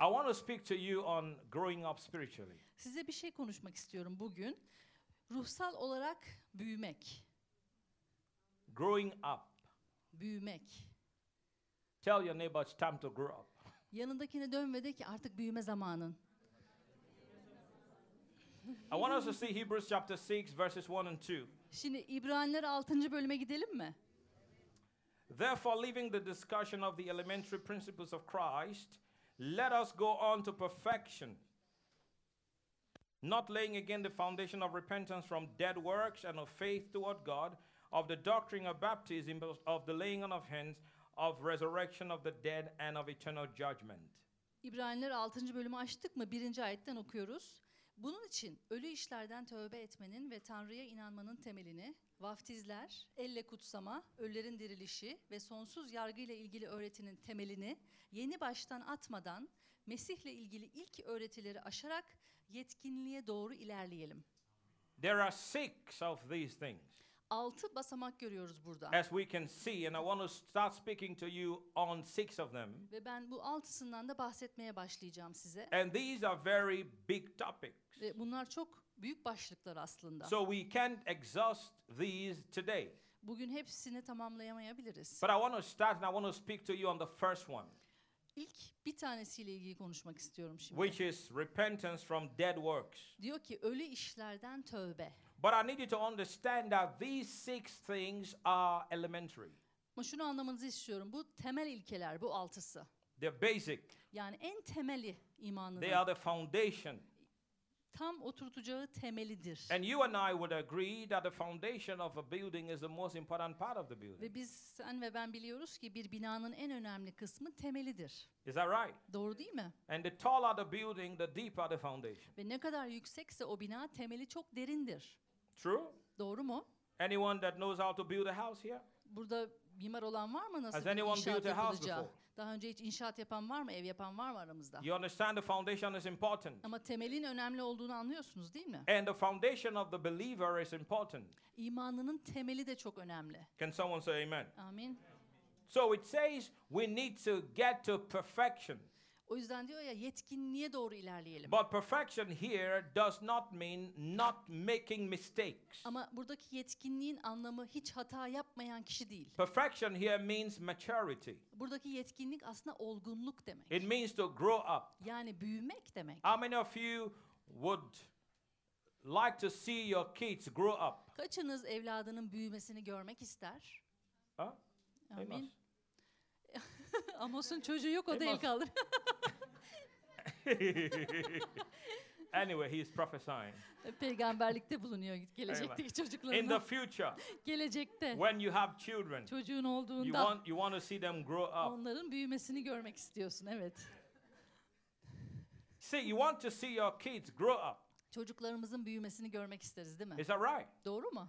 I want to speak to you on growing up spiritually. Size bir şey konuşmak istiyorum bugün. Ruhsal olarak büyümek. Growing up. Büyümek. Tell your neighbor it's time to grow up. Yanındakine dön ve de ki artık büyüme zamanın. I want us to see Hebrews chapter 6, verses 1 and 2. Şimdi İbraniler 6. bölüme gidelim mi? Therefore, leaving the discussion of the elementary principles of Christ, let us go on to perfection, not laying again the foundation of repentance from dead works and of faith toward God, of the doctrine of baptism, of the laying on of hands, of resurrection of the dead, and of eternal judgment. İbraniler 6. bölümü açtık mı? Birinci ayetten okuyoruz. Bunun için ölü işlerden tövbe etmenin ve Tanrı'ya inanmanın temelini, vaftizler, elle kutsama, ölülerin dirilişi ve sonsuz yargıyla ilgili öğretinin temelini yeni baştan atmadan Mesih'le ilgili ilk öğretileri aşarak yetkinliğe doğru ilerleyelim. There are six of these things, Altı basamak görüyoruz burada. as we can see, and I want to start speaking to you on six of them. Ve ben bu altısından da bahsetmeye başlayacağım size. And these are very big topics. Ve bunlar çok büyük başlıklar aslında. So we can't exhaust these today. Bugün hepsini tamamlayamayabiliriz. But I want to start and I want to speak to you on the first one, İlk bir tanesiyle ilgili konuşmak istiyorum şimdi. which is repentance from dead works. Diyor ki ölü işlerden tövbe. But I need you to understand that these six things are elementary. Ama şunu anlamanızı istiyorum. Bu temel ilkeler, bu altısı. They're basic. Yani en temeli imanının. They are the foundation. Tam oturtacağı temelidir. And you and I would agree that the foundation of a building is the most important part of the building. Ve biz sen ve ben biliyoruz ki bir binanın en önemli kısmı temelidir. Is that right? Doğru değil mi? And the taller the building, the deeper the foundation. Ve ne kadar yüksekse o bina temeli çok derindir. True? Doğru mu? Anyone that knows how to build a house here? Burada mimar olan var mı nasıl Has bir inşaat yapılacağı? before? Daha önce hiç inşaat yapan var mı? Ev yapan var mı aramızda? You understand the foundation is important. Ama temelin önemli olduğunu anlıyorsunuz değil mi? And the foundation of the believer is important. İmanının temeli de çok önemli. Can someone say amen? Amin. So it says we need to get to perfection. O yüzden diyor ya yetkinliğe doğru ilerleyelim. But perfection here does not mean not making mistakes. Ama buradaki yetkinliğin anlamı hiç hata yapmayan kişi değil. Perfection here means maturity. Buradaki yetkinlik aslında olgunluk demek. It means to grow up. Yani büyümek demek. How many of you would like to see your kids grow up? Kaçınız evladının büyümesini görmek ister? Huh? Amin. Amos? Amos'un çocuğu yok o da el kaldır. anyway, he's prophesying. Peygamberlikte bulunuyor gelecekteki In the çocuklarına. future, Gelecekte when you have children, çocuğun you olduğunda want you want to see them grow up. onların büyümesini görmek istiyorsun evet. See, you want to see your kids grow up. Çocuklarımızın büyümesini görmek isteriz değil mi? Is that right? Doğru mu?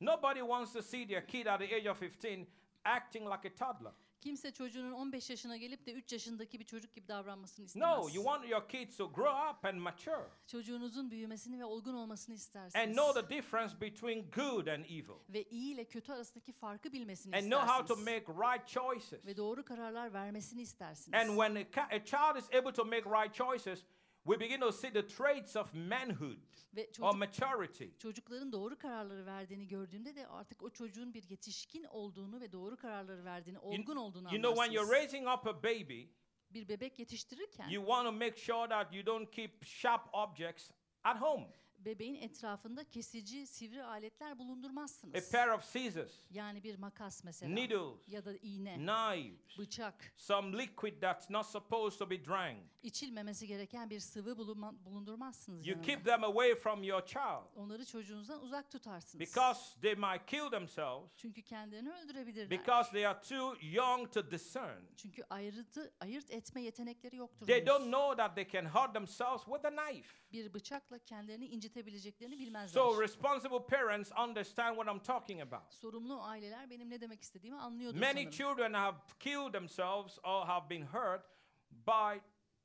Nobody wants to see their kid at the age of 15 acting like a toddler. Kimse çocuğunun 15 yaşına gelip de 3 yaşındaki bir çocuk gibi davranmasını istemez. No, you want your kids to grow up and mature Çocuğunuzun büyümesini ve olgun olmasını and istersiniz. know the difference between good and evil Ve iyi ile kötü arasındaki farkı bilmesini and know how to istersiniz. make right choices. Ve doğru kararlar vermesini istersiniz. And when a, a child is able to make right choices, we begin to see the traits of manhood Ve or çocuk, maturity. çocukların doğru kararları verdiğini gördüğünde de artık o çocuğun bir yetişkin olduğunu ve doğru kararları verdiğini, You, olgun olduğunu you know, when you're raising up a baby, Bir bebek yetiştirirken you want to make sure that you don't keep sharp objects at home. Bebeğin etrafında kesici, sivri aletler A bulundurmazsınız. pair of scissors, Yani bir makas mesela needles, ya da iğne, knives, bıçak, some liquid that's not supposed to be drank. içilmemesi gereken bir sıvı bulunma- bulundurmazsınız You yanında. keep them away from your child Onları çocuğunuzdan uzak tutarsınız. because they might kill themselves Çünkü kendilerini öldürebilirler. because they are too young to discern. Çünkü ayrıtı, ayırt etme yetenekleri yoktur. They don't know that they can hurt themselves with a knife. Bir bıçakla kendilerini incitebileceklerini bilmezler. So responsible parents understand what I'm talking about. Sorumlu aileler benim ne demek istediğimi anlıyordur Many sanırım. children have killed themselves or have been hurt by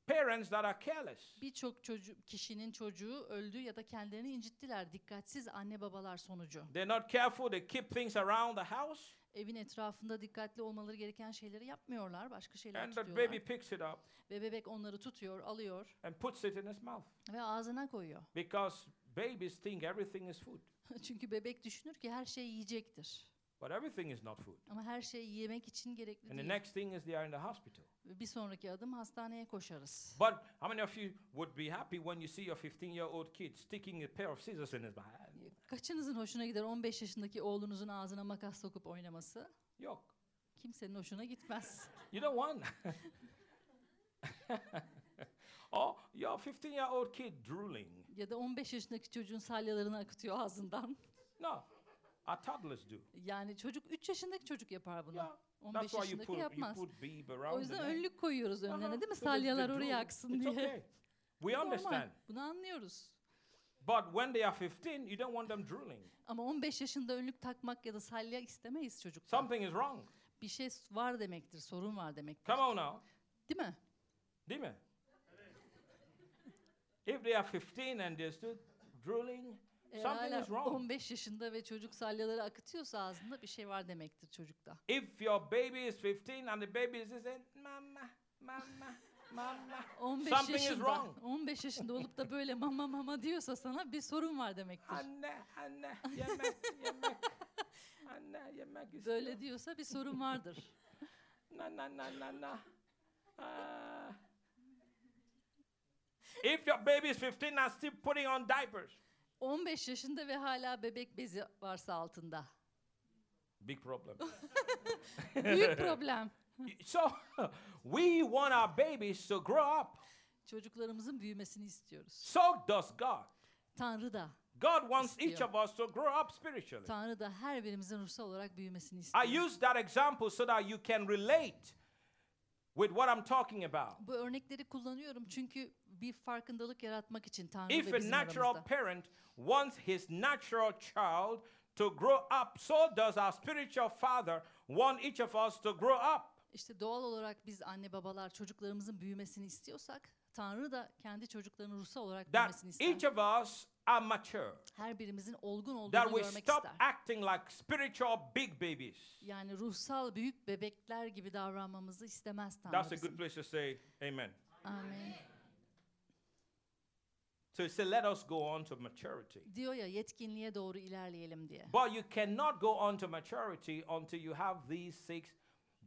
parents that are careless. Birçok çocuk kişinin çocuğu öldü ya da kendilerini incittiler dikkatsiz anne babalar sonucu. They're not careful, they keep things around the house. Evin etrafında dikkatli olmaları gereken şeyleri yapmıyorlar. Başka şeyler And the tutuyorlar. baby picks it up Ve bebek onları tutuyor, alıyor and puts it in his mouth ve ağzına koyuyor. because babies think everything is food, Çünkü bebek düşünür ki her şey yiyecektir. but everything is not food. Ama her şey yemek için gerekli And the değil. next thing is they are in the hospital. Ve Bir sonraki adım hastaneye koşarız. But how many of you would be happy when you see your 15 year old kid sticking a pair of scissors in his hand? Kaçınızın hoşuna gider 15 yaşındaki oğlunuzun ağzına makas sokup oynaması? Yok. Kimsenin hoşuna gitmez. You don't want. or your 15 year old kid drooling. Ya da 15 yaşındaki çocuğun salyalarını akıtıyor ağzından. No. Our toddlers do. Yani çocuk 3 yaşındaki çocuk yapar bunu. Yeah. 15 That's yaşındaki put, yapmaz. O yüzden önlük koyuyoruz önlerine Uh-huh. değil mi? Salyalar oraya aksın diye. okay. We understand. Bunu anlıyoruz. But when they are 15, you don't want them drooling. Ama 15 yaşında önlük takmak ya da salya istemeyiz çocuktan. Something is wrong. Bir şey var demektir, sorun var demektir. Come on now. Değil mi? Değil mi? If they are 15 and they're still drooling, Eğer something is wrong. 15 yaşında ve çocuk salyaları akıtıyorsa ağzında bir şey var demektir çocukta. If your baby is 15 and the baby is saying, Mama, Mama, Mama, 15 Something is yaşında, wrong. 15 yaşında olup da böyle mama mama diyorsa sana bir sorun var demektir. Anne, anne, yemek, yemek, anne, yemek istiyor. Böyle diyorsa bir sorun vardır. Na na na na na. Ah. if your baby is 15 and still putting on diapers, 15 yaşında ve hala bebek bezi varsa altında. big problem. Büyük problem. So we want our babies to grow up. Çocuklarımızın büyümesini istiyoruz. So does God. Tanrı da, God wants each İstiyor. of us to grow up spiritually. Tanrı da her birimizin ruhsal olarak büyümesini I istiyor. use that example so that you can relate with what I'm talking about. Bu örnekleri kullanıyorum çünkü bir farkındalık yaratmak için Tanrı If ve a bizim natural aramızda. parent wants his natural child to grow up, so does our spiritual father want each of us to grow up. İşte doğal olarak biz anne babalar çocuklarımızın büyümesini istiyorsak Tanrı da kendi çocuklarının ruhsal olarak That büyümesini ister. each of us are mature. Her birimizin olgun olduğunu That we görmek stop ister. acting like spiritual big babies. Yani ruhsal büyük bebekler gibi davranmamızı istemez Tanrı That's a bizim. good place to say amen. Amin. So he said, let us go on to maturity. Diyor ya yetkinliğe doğru ilerleyelim diye. But you cannot go on to maturity until you have these six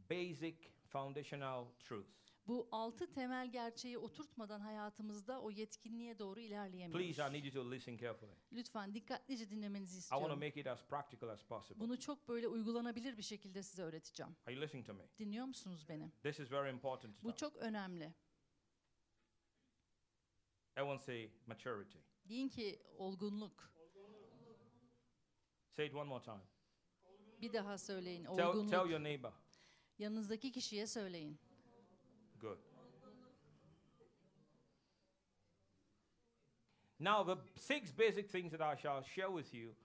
basic foundational truths. Bu altı temel gerçeği oturtmadan hayatımızda o yetkinliğe doğru ilerleyemiyoruz. Please, I need you to listen carefully. Lütfen dikkatlice dinlemenizi I want to istiyorum. make it as practical as possible. Bunu çok böyle uygulanabilir bir şekilde size öğreteceğim. Are you listening to me? Dinliyor musunuz beni? This is very important. Bu çok önemli. Everyone say maturity. Deyin ki olgunluk. Say it one more time. Bir daha söyleyin. Tell, tell Olgunluk. your neighbor. Yanınızdaki kişiye söyleyin. Good. Now, the six basic things that I shall share with you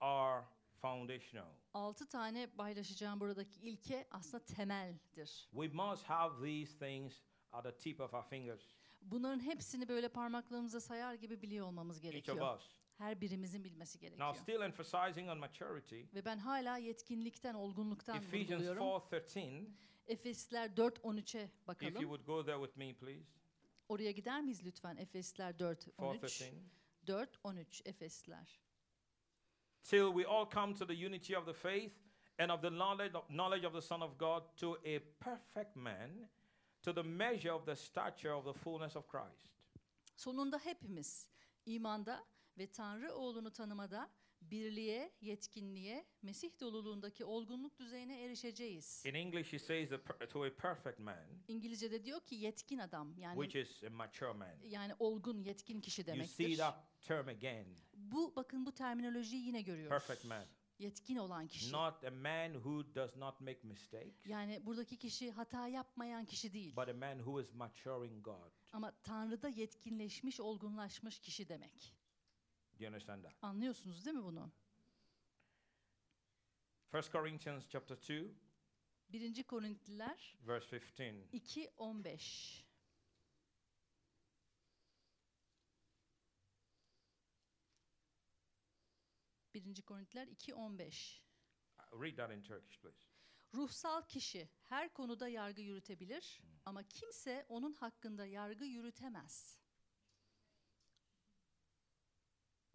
are foundational. Altı tane paylaşacağım buradaki ilke aslında temeldir. We must have these things at the tip of our fingers, Bunların hepsini böyle parmaklarımıza sayar gibi biliyor olmamız each of gerekiyor. us. Her birimizin bilmesi gerekiyor. Now, still emphasizing on maturity, Ve ben hala yetkinlikten, olgunluktan Ephesians vurguluyorum. 4:13. Efesler 4.13'e If you bakalım. would go there with me, please. Oraya gider miyiz lütfen? Efesler 4.13. 4:13. 4.13 Efesler. till we all come to the unity of the faith and of the knowledge of, knowledge of the Son of God to a perfect man, to the measure of the stature of the fullness of Christ. Sonunda hepimiz imanda ve Tanrı oğlunu tanımada birliğe, yetkinliğe, Mesih doluluğundaki olgunluk düzeyine erişeceğiz. In English, he says per- to a perfect man, İngilizce'de diyor ki yetkin adam yani which is a mature man. yani olgun, yetkin kişi You see demektir. that term again, Bu bakın bu terminolojiyi yine görüyoruz. perfect man. Yetkin olan kişi. Not a man who does not make mistakes, Yani buradaki kişi hata yapmayan kişi değil. but a man who is mature in God. Ama Tanrı'da yetkinleşmiş, olgunlaşmış kişi demek. Do you understand that? Anlıyorsunuz değil mi bunu? 1 Corinthians chapter 2, 1. Korintliler verse 15. 2 15. Birinci Korintiler 2 15. Uh, Read that in Turkish, please. Ruhsal kişi her konuda yargı yürütebilir ama kimse onun hakkında yargı yürütemez.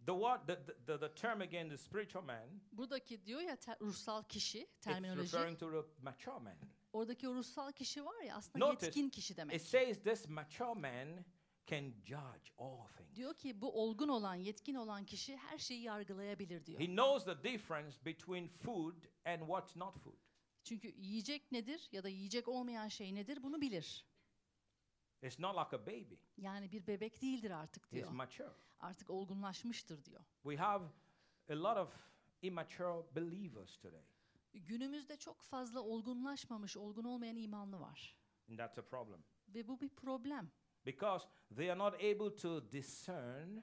The, what, the, the, the, term again, the spiritual man, Buradaki diyor ya te- ruhsal kişi it's terminoloji. referring to the mature man. Oradaki o ruhsal kişi var ya aslında Notice, yetkin kişi demek. It says this mature man can judge all things. Diyor ki bu olgun olan, yetkin olan kişi her şeyi yargılayabilir diyor. He knows the difference between food and what's not food. Çünkü yiyecek nedir ya da yiyecek olmayan şey nedir bunu bilir. It's not like a baby. Yani bir bebek değildir artık diyor. mature. Artık olgunlaşmıştır diyor. We have a lot of immature believers today, Günümüzde çok fazla olgunlaşmamış, olgun olmayan imanlı var. and that's a problem Ve bu bir problem. because they are not able to discern,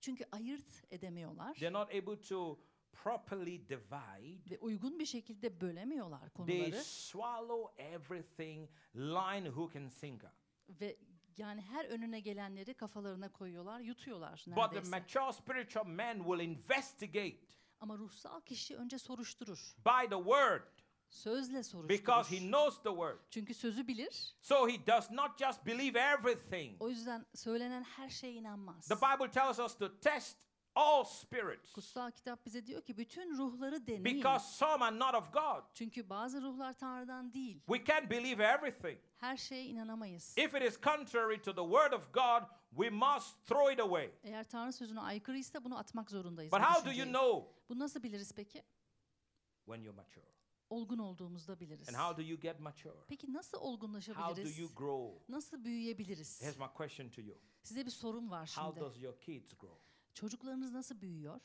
Çünkü ayırt edemiyorlar they're not able to properly divide. ve uygun bir şekilde bölemiyorlar They konuları. swallow everything line, hook, and sinker. Ve yani her önüne gelenleri kafalarına koyuyorlar, yutuyorlar But the neredeyse. mature spiritual man will investigate Ama ruhsal kişi önce soruşturur. by the word Sözle soruşturur. because he knows the word. Çünkü sözü bilir. So he does not just believe everything. O yüzden söylenen her şeye inanmaz. The Bible tells us to test all spirits Kutsal kitap bize diyor ki bütün ruhları deneyin. because some are not of God. Çünkü bazı ruhlar Tanrı'dan değil. We can't believe everything. Her şeye inanamayız. If it is contrary to the word of God, we must throw it away. Eğer Tanrı sözüne aykırıysa bunu atmak zorundayız. But bu how do you düşünceyi. know Bunu nasıl biliriz peki? when you're mature? Olgun olduğumuzda biliriz. And how do you get mature? Peki nasıl How do olgunlaşabiliriz? you grow? Nasıl büyüyebiliriz? Here's my question to you. Size bir sorum var How şimdi. does your kids grow? Çocuklarınız nasıl büyüyor?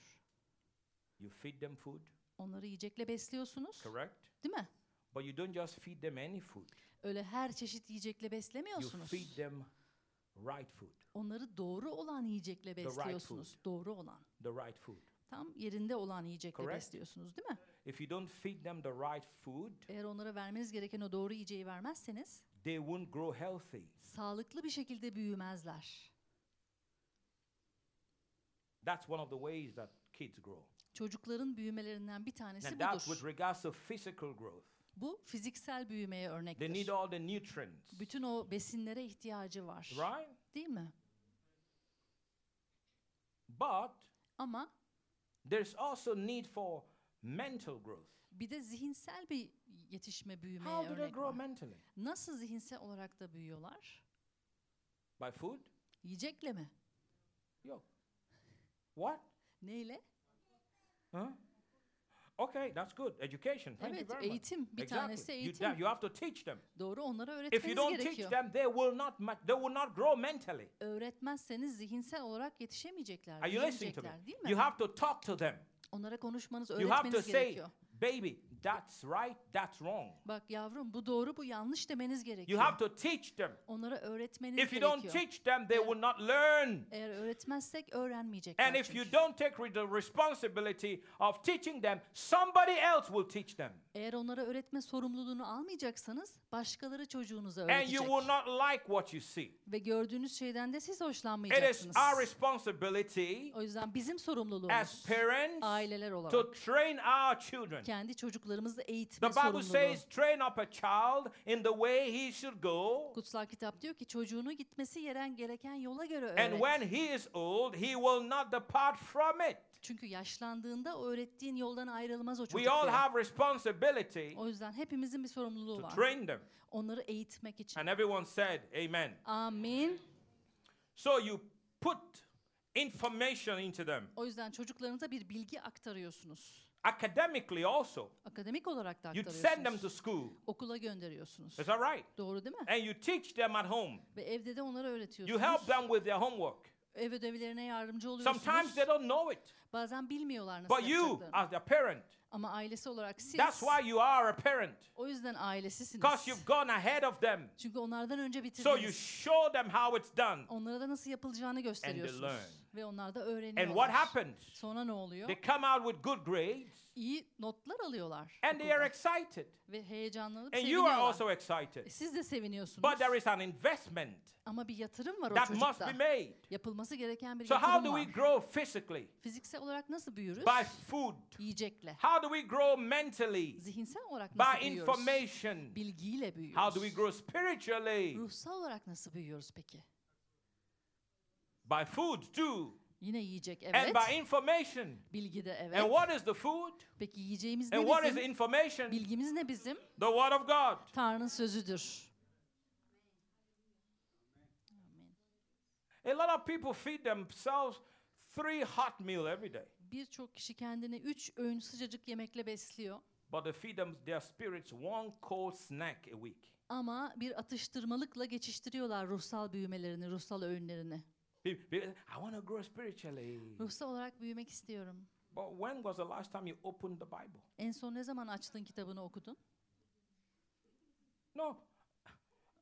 You feed them food, Onları yiyecekle besliyorsunuz, correct? değil mi? But you don't just feed them any food. Öyle her çeşit yiyecekle You beslemiyorsunuz. feed them right food, Onları doğru olan yiyecekle right besliyorsunuz. Doğru olan. the right food. Tam yerinde olan yiyecekle Correct. besliyorsunuz, değil mi? If you don't feed them the right food, Eğer onlara vermeniz gereken o doğru yiyeceği vermezseniz they won't grow healthy. sağlıklı bir şekilde büyümezler. That's one of the ways that kids grow. Çocukların büyümelerinden bir tanesi And that's with budur. regards to physical growth. Bu fiziksel büyümeye They need örnektir. all the nutrients, Bütün o besinlere ihtiyacı var. right? Değil mi? But Ama there's also need for mental growth. bir de zihinsel bir yetişme büyümeye How do they örnek grow var. mentally? Nasıl zihinsel olarak da büyüyorlar? By food? Yiyecekle mi? Yok. What? Neyle? Huh? Okay, that's good. Education. Thank you Evet, very much. eğitim. Bir Exactly. tanesi You, eğitim. you have to teach them. Doğru onlara If you öğretmeniz don't teach gerekiyor. them, they will not they will not grow mentally. Öğretmezseniz zihinsel olarak yetişemeyecekler, Are you listening to me? değil mi? You have to talk to them. Onlara konuşmanız, You have to öğretmeniz say, gerekiyor. baby, that's right, that's wrong. Bak yavrum bu doğru bu yanlış demeniz gerekiyor. You have to teach them. Onlara öğretmeniz If you don't gerekiyor. teach them, they will not learn. Eğer öğretmezsek öğrenmeyecekler And if çünkü. you don't take the responsibility of teaching them, somebody else will teach them. Eğer onlara öğretme sorumluluğunu almayacaksanız başkaları çocuğunuza And you öğretecek. will not like what you see. Ve gördüğünüz şeyden de siz It is hoşlanmayacaksınız. our responsibility O yüzden bizim as sorumluluğumuz parents aileler to olarak train our children. kendi çocuklarımızı The eğitme Bible sorumluluğu. says, train up a child in the way he should go. Kutsal kitap diyor ki çocuğunu gitmesi yeren gereken yola göre And öğret. when he is old, he will not depart from it. Çünkü yaşlandığında o öğrettiğin yoldan ayrılmaz o çocuk We all diyor. have responsibility O yüzden hepimizin bir sorumluluğu to var. train them. Onları eğitmek için. And everyone said, Amen. Amin. So you put information into them. O yüzden çocuklarınıza bir bilgi aktarıyorsunuz. Academically, also, Akademik olarak da you'd send them to aktarıyorsunuz. school. Okula gönderiyorsunuz. Is that right? Doğru değil mi? And you teach them at home. Ve evde de onlara You öğretiyorsunuz. help them with their homework. Ev ödevlerine yardımcı oluyorsunuz. Sometimes they don't know it. Bazen bilmiyorlar nasıl But you, yapacaklarını. as their parent, Ama ailesi olarak siz that's why you are a parent. o yüzden ailesisiniz. Because you've gone ahead of them. Çünkü onlardan önce So you bitirdiniz. show them how it's done. Onlara da nasıl yapılacağını gösteriyorsunuz. learn. Ve onlar da And öğreniyorlar. what happens? Sonra ne oluyor? They come out with good grades İyi notlar alıyorlar. and they are excited. Ve heyecanlanıp And you are also excited. E, Siz de seviniyorsunuz. But there is an investment Ama bir yatırım var o that must çocukta. be made. Yapılması gereken bir So how yatırım do var. we grow physically? Fiziksel olarak nasıl büyürüz? By food. Yiyecekle. How do we grow mentally? Zihinsel olarak nasıl By büyüyoruz? information. Bilgiyle büyüyoruz. How do we grow spiritually? Ruhsal olarak nasıl büyüyoruz peki? By food too. Yine yiyecek And evet. by information. Bilgi de And evet. what is the food? Peki yiyeceğimiz ne And what is the bizim? information? Bilgimiz ne bizim? The word of God. Tanrı'nın sözüdür. A lot of people feed themselves three hot meal every day, Birçok kişi kendini üç öğün sıcacık yemekle besliyor. but they feed them their spirits one cold snack a week. Ama bir atıştırmalıkla geçiştiriyorlar ruhsal büyümelerini, ruhsal öğünlerini. I want to grow spiritually. Ruhsal olarak büyümek istiyorum. But when was the last time you opened the Bible? En son ne zaman açtın kitabını okudun? No.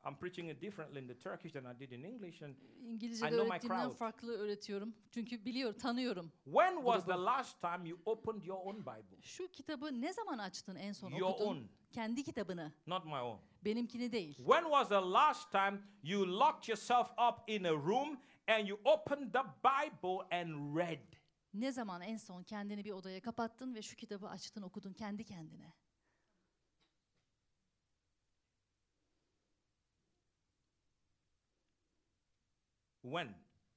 I'm preaching it differently in the Turkish than I did in English. And İngilizce I know my öğrettiğimden crowd. farklı öğretiyorum. Çünkü biliyorum, tanıyorum. when was the last time you opened your own Bible? Şu kitabı ne zaman açtın en son Your okudun? own. Kendi kitabını. Not my own. Benimkini değil. When was the last time you locked yourself up in a room and you opened the Bible and read? Ne zaman en son kendini bir odaya kapattın ve şu kitabı açtın okudun kendi kendine? When?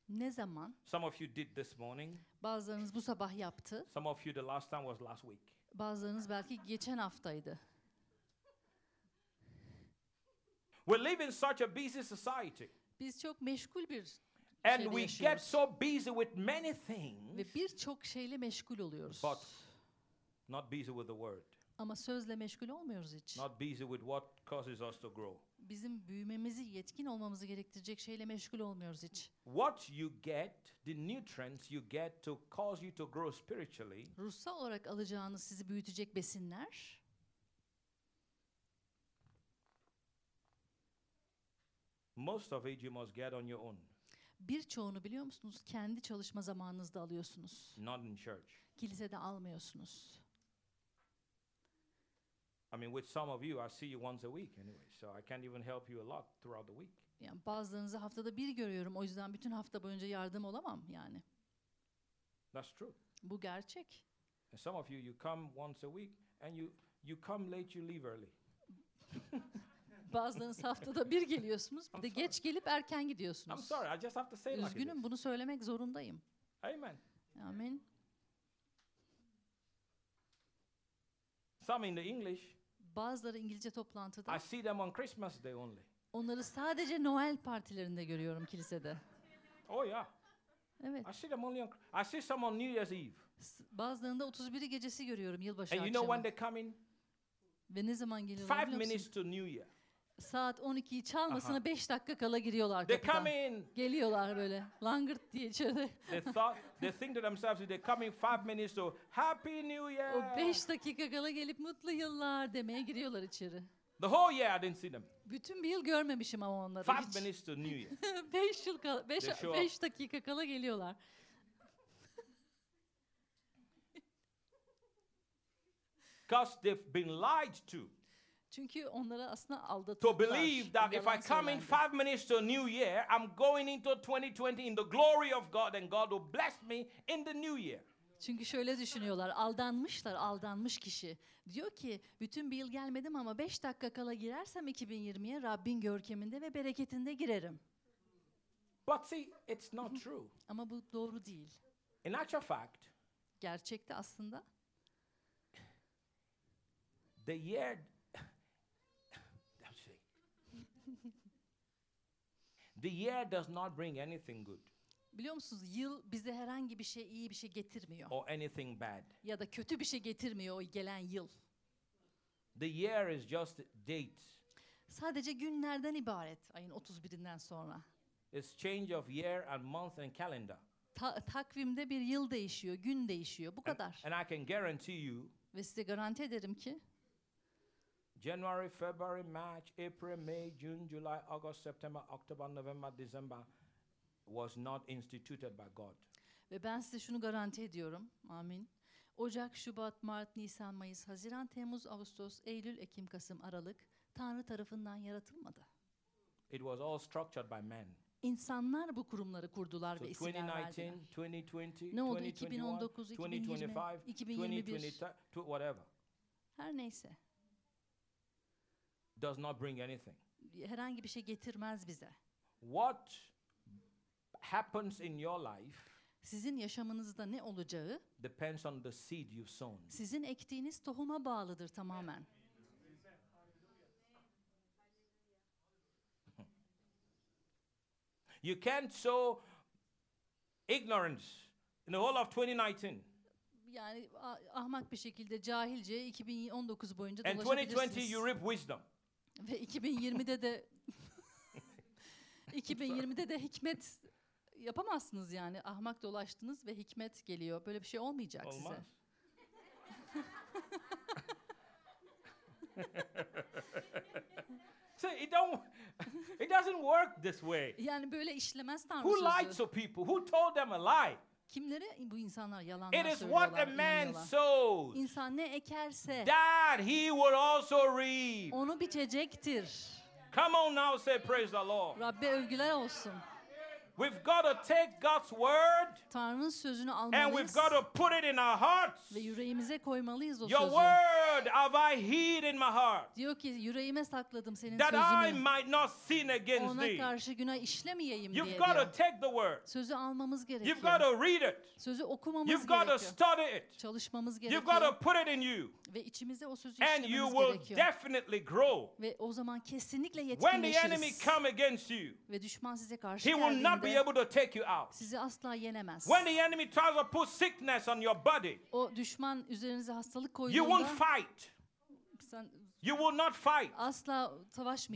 Ne zaman? Some of you did this morning. Bazılarınız bu sabah yaptı. Some of you, the last time was last week. Bazılarınız belki geçen haftaydı. We live in such a busy society. Biz çok meşgul bir And we get yaşıyoruz. so busy with many things, Ve birçok şeyle meşgul oluyoruz. but not busy with the word, Ama sözle meşgul olmuyoruz hiç. not busy with what causes us to grow. Bizim büyümemizi, yetkin olmamızı gerektirecek şeyle meşgul olmuyoruz hiç. What you get, the nutrients you get to cause you to grow spiritually, Ruhsal olarak alacağınız sizi büyütecek besinler most of it you must get on your own, birçoğunu biliyor musunuz? Kendi çalışma zamanınızda alıyorsunuz. not in church. Kilisede almıyorsunuz. I mean, with some of you, I see you once a week anyway, so I can't even help you a lot throughout the week. Yani bazılarınızı haftada bir görüyorum. O yüzden bütün hafta boyunca yardım olamam yani. That's true. Bu gerçek. And some of you, you come once a week and you, you come late, you leave early. Bazılarınız haftada bir geliyorsunuz. Bir de I'm geç gelip erken I'm gidiyorsunuz. sorry, I just have to say it like Üzgünüm bunu söylemek zorundayım. Amen. Amin. Some in the English, Bazıları İngilizce toplantıda. I see them on Christmas Day only. Onları sadece Noel partilerinde görüyorum kilisede. Oh, yeah. Evet. I see them only on, I see some on New Year's Eve. Bazılarında 31'i gecesi görüyorum yılbaşı And you know when akşamı. they come in? Ve ne zaman geliyorlar Five biliyor musun? minutes to New Year. Saat 12'yi çalmasına Aha. 5 dakika kala giriyorlar They kapıdan. come in. Geliyorlar böyle langırt diye içeri. They thought they think to themselves, they come in five minutes to Happy New O Year. 5 dakika kala gelip mutlu yıllar demeye giriyorlar içeri. The whole year I didn't see them. Bütün bir yıl görmemişim ama onları Five hiç. minutes to New Year. 5 yıl kala, 5 They show up. 5 dakika kala geliyorlar. Because they've been lied to. Çünkü onlara aslında To aldatıldılar. believe that if yalan I come in söylendi. five minutes to New Year, I'm going into 2020 in the glory of God and God will bless me in the new year. Çünkü şöyle düşünüyorlar, aldanmışlar, aldanmış kişi. Diyor ki, bütün bir yıl gelmedim ama 5 dakika kala girersem 2020'ye Rabbin görkeminde ve bereketinde girerim. But see, it's not true. Ama bu doğru değil. In actual fact, Gerçekte aslında the year Let's see. The year does not bring anything good biliyor musunuz yıl bize herhangi bir şey iyi bir şey getirmiyor. or anything bad. Ya da kötü bir şey getirmiyor o gelen yıl. The year is just dates. Sadece günlerden ibaret ayın 31'inden sonra. It's change of year and month and calendar. Ta- takvimde bir yıl değişiyor, gün değişiyor. Bu And, kadar. and I can guarantee you Ve size garanti ederim ki January, February, March, April, May, June, July, August, September, October, November, December was not instituted by God. Ve ben size şunu garanti ediyorum. Amin. Ocak, Şubat, Mart, Nisan, Mayıs, Haziran, Temmuz, Ağustos, Eylül, Ekim, Kasım, Aralık Tanrı tarafından yaratılmadı. It was all structured by man. İnsanlar bu kurumları kurdular So ve isimler 2019, verdiler. 2020, Ne oldu? 2021, 2019, 2020, 2025, 2021. 2020, tw- whatever. Her neyse. Does not bring anything. Herhangi bir şey getirmez bize. What happens in your life Sizin yaşamınızda ne olacağı depends on the seed you've sown. sizin ektiğiniz tohuma bağlıdır tamamen. You can't sow ignorance in the whole of 2019. Yani ahmak bir şekilde cahilce 2019 boyunca And 2020 dolaşabilirsiniz. you reap wisdom. Ve 2020'de de 2020'de de hikmet yapamazsınız yani. Ahmak dolaştınız ve hikmet geliyor. Böyle bir şey olmayacak Olmaz. size. So it don't it doesn't work this way. Yani böyle işlemez Tanrı Who lied sözü. to people? Who told them a lie? Kimlere bu insanlar yalanlar It is what a man inanıyorlar. sows İnsan ne ekerse that he will also reap. onu biçecektir. Come on now, say praise the Lord. Rabbe övgüler olsun. We've got to take God's word Tanrı'nın sözünü and we've almalıyız got to put it in our hearts. ve yüreğimize koymalıyız o Your sözü. word have I hid in my heart Diyor ki yüreğime sakladım senin that I sözünü. might not sin against Ona thee. karşı günah işlemeyeyim You've diye got diyor. to take the word. Sözü almamız You've got gerekiyor. to read it. Sözü okumamız You've got to gerekiyor. study it. Çalışmamız You've got to gerekiyor. put it in you. Ve içimize o sözü And you işlememiz will gerekiyor. definitely grow. Ve o zaman kesinlikle When the enemy yetkinleşiriz. come against you, Ve düşman size karşı he will not be able to take you out. sizi asla yenemez. When the enemy tries to put sickness on your body, O düşman üzerinize hastalık you won't fight. sen You will not fight. asla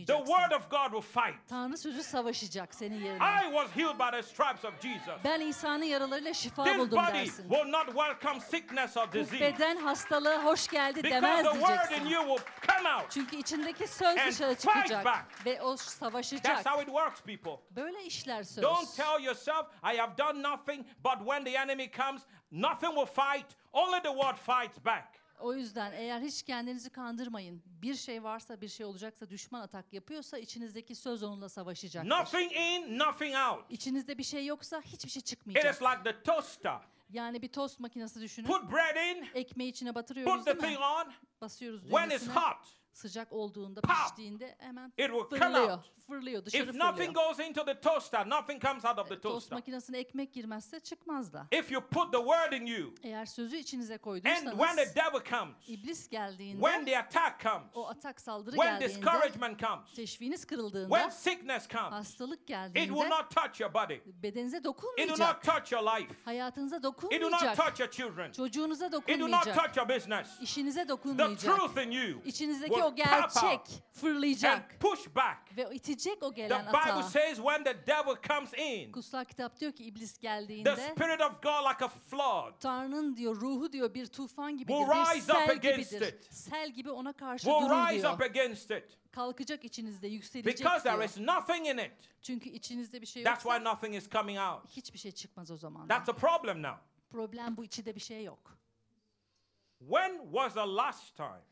The word of God will fight. Tanrı sözü savaşacak senin yerine. I was healed by the stripes of Jesus. Ben İsa'nın yaralarıyla şifa This buldum body dersin. will not welcome sickness or Bu disease beden hastalığa hoş geldi because demez the word in diyeceksin. you will come out. Çünkü içindeki söz And dışarı fight çıkacak back. ve o That's savaşacak. how it works, people. Böyle işler söz. Don't tell yourself, I have done nothing, but when the enemy comes, nothing will fight. Only the word fights back. O yüzden eğer hiç kendinizi kandırmayın. Bir şey varsa, bir şey olacaksa, düşman atak yapıyorsa içinizdeki söz onunla savaşacaktır. Nothing in, nothing out. İçinizde bir şey yoksa hiçbir şey It çıkmayacak. is like the toaster. Yani bir tost makinesi düşünün. Put bread in, Ekmeği içine batırıyoruz put the değil mi? thing on. Basıyoruz When it's düğmesine. hot, Sıcak olduğunda, Pow! piştiğinde hemen it will come fırlıyor. out. Fırlıyor, dışarı If nothing fırlıyor. goes into the toaster, nothing comes out of the Tost toaster. makinesine ekmek girmezse çıkmaz da. If you put the word in you, Eğer sözü içinize and koyduysanız, when the devil comes, iblis geldiğinde, when the attack comes, o atak saldırı when geldiğinde, discouragement comes, teşviniz when kırıldığında, sickness comes, hastalık it will geldiğinde not touch your body. bedeninize It will not dokunmayacak. touch your life. Hayatınıza It will not dokunmayacak. touch your children. Çocuğunuza It will not dokunmayacak. touch your business. İşinize The dokunmayacak. truth in you İçinizdeki o gerçek fırlayacak. and push back. Ve o itecek o The gelen Bible atağı. says when the devil comes in, Kutsal kitap diyor ki iblis the geldiğinde Spirit of God, like a flood, Tanrı'nın diyor ruhu diyor bir tufan gibidir, Will bir rise up sel against gibidir. it. Sel gibi ona karşı will rise diyor. up against it Kalkacak içinizde, yükselecek because there diyor. is nothing in it. Çünkü içinizde bir şey That's why yoksa nothing is coming out. hiçbir şey çıkmaz o zaman. That's a problem now. Problem bu içinde bir şey yok. When was the last time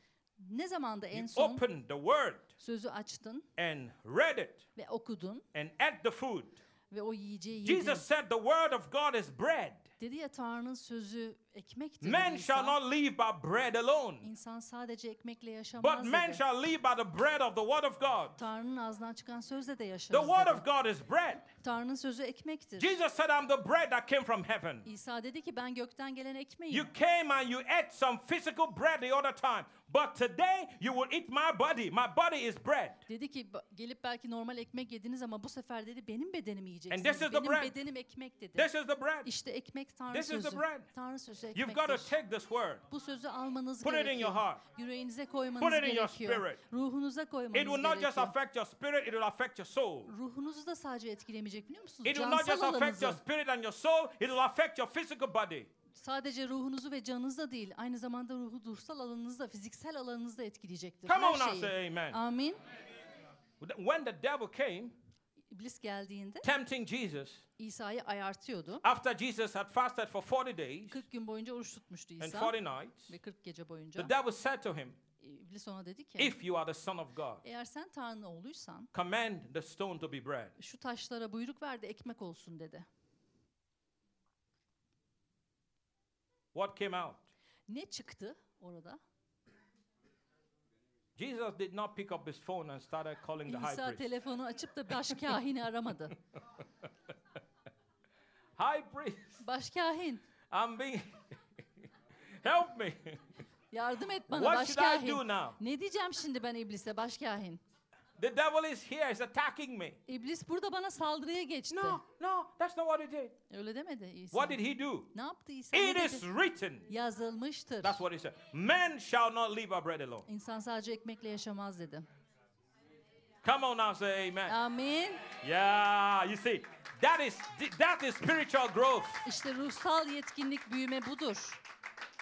Ne zamanda en you son opened the word sözü açtın and read it ve okudun and ate the food? ve o yiyeceği yedin. Jesus said the word of God is bread. Dedi ya Tanrı'nın sözü ekmektir Man shall not live by bread alone, İnsan sadece ekmekle but yaşamaz man dedi. shall live by the bread of the word of God. Tanrı'nın ağzından çıkan sözle de The yaşarız word dedi. of God is bread. Tanrı'nın sözü ekmektir. Jesus said, I'm the bread that came from heaven. İsa dedi ki ben gökten gelen ekmeğim. You came and you ate some physical bread the other time, but today you will eat my body. My body is bread. Dedi ki "Ba- gelip belki normal ekmek yediniz ama bu sefer dedi benim bedenimi this yiyeceksiniz. is the Benim bread. bedenim ekmek dedi. This is the bread. İşte ekmek Tanrı This is the sözü. bread. Tanrı sözü You've got to ekmektir. take this word. Bu sözü almanız Put it in gerekiyor. your heart. Yüreğinize koymanız Put it in your gerekiyor. spirit. Ruhunuza koymanız It will not just gerekiyor. affect your spirit, it will affect your soul. Ruhunuzu da sadece etkilemeyecek biliyor musunuz? It will not just affect your alanınızı. spirit and your soul, it will affect your physical body. Sadece ruhunuzu ve canınızı da değil, aynı zamanda ruhu dursal alanınızı da, fiziksel alanınızı da etkileyecektir. Come Her on now, şeyi. say amen. Amin. When the devil came, İblis geldiğinde tempting Jesus, İsa'yı ayartıyordu. after Jesus had fasted for 40 days 40 gün boyunca oruç tutmuştu and İsa 40 nights, ve 40 gece boyunca. the devil said to him, İblis ona dedi ki If you are the Son of God, eğer sen Tanrı'nın oğluysan command the stone to be bread. şu taşlara buyruk ver de ekmek olsun dedi. What came out? Ne çıktı orada? Jesus did not pick up his phone and started calling the high İsa priest. telefonu açıp da başkahini aramadı. High priest, Başkahin I'm being. Help me. yardım et bana What should I do başkahin. now? Ne diyeceğim şimdi ben iblise başkahin? The devil is here, he's attacking me. İblis burada bana saldırıya geçti. No, no, that's not what he did. Öyle demedi İsa. What did he do? Ne yaptı İsa? It is written. Yazılmıştır. That's what he said. Man shall not live by bread alone. İnsan sadece ekmekle yaşamaz dedi. Come on now, say amen. Amin. Yeah, you see, that is that is spiritual growth. İşte ruhsal yetkinlik büyüme budur.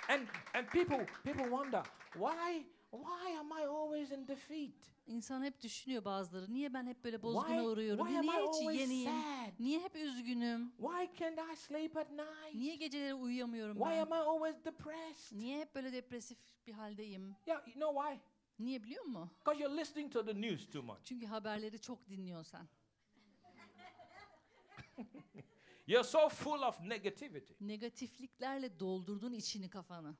And and people people wonder why why am I always in defeat? İnsan hep düşünüyor bazıları. Niye ben hep böyle Why, bozguna uğruyorum? why am I Niye hiç yeniyim? sad? Niye hep üzgünüm? Why can't I sleep at night? Niye geceleri uyuyamıyorum Why ben? am I always depressed? Niye hep böyle depresif bir haldeyim? Yeah, you know why? Niye biliyor musun? Because you're listening to the news too much. Çünkü haberleri çok dinliyorsun sen. You're so full of negativity. Negatifliklerle doldurdun içini kafanı.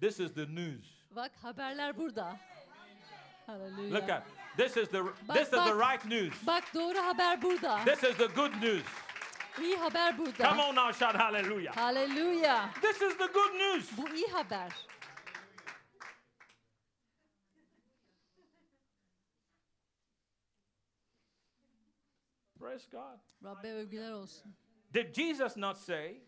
This is the news. Bak haberler burada. Hallelujah. Look at this is the Bak, this is the right news. Bak doğru haber burada. This is the good news. İyi haber burada. Come on now, shout hallelujah. Hallelujah. This is the good news. Bu iyi haber. Praise God. Rabbe övgüler olsun. Did Jesus not say,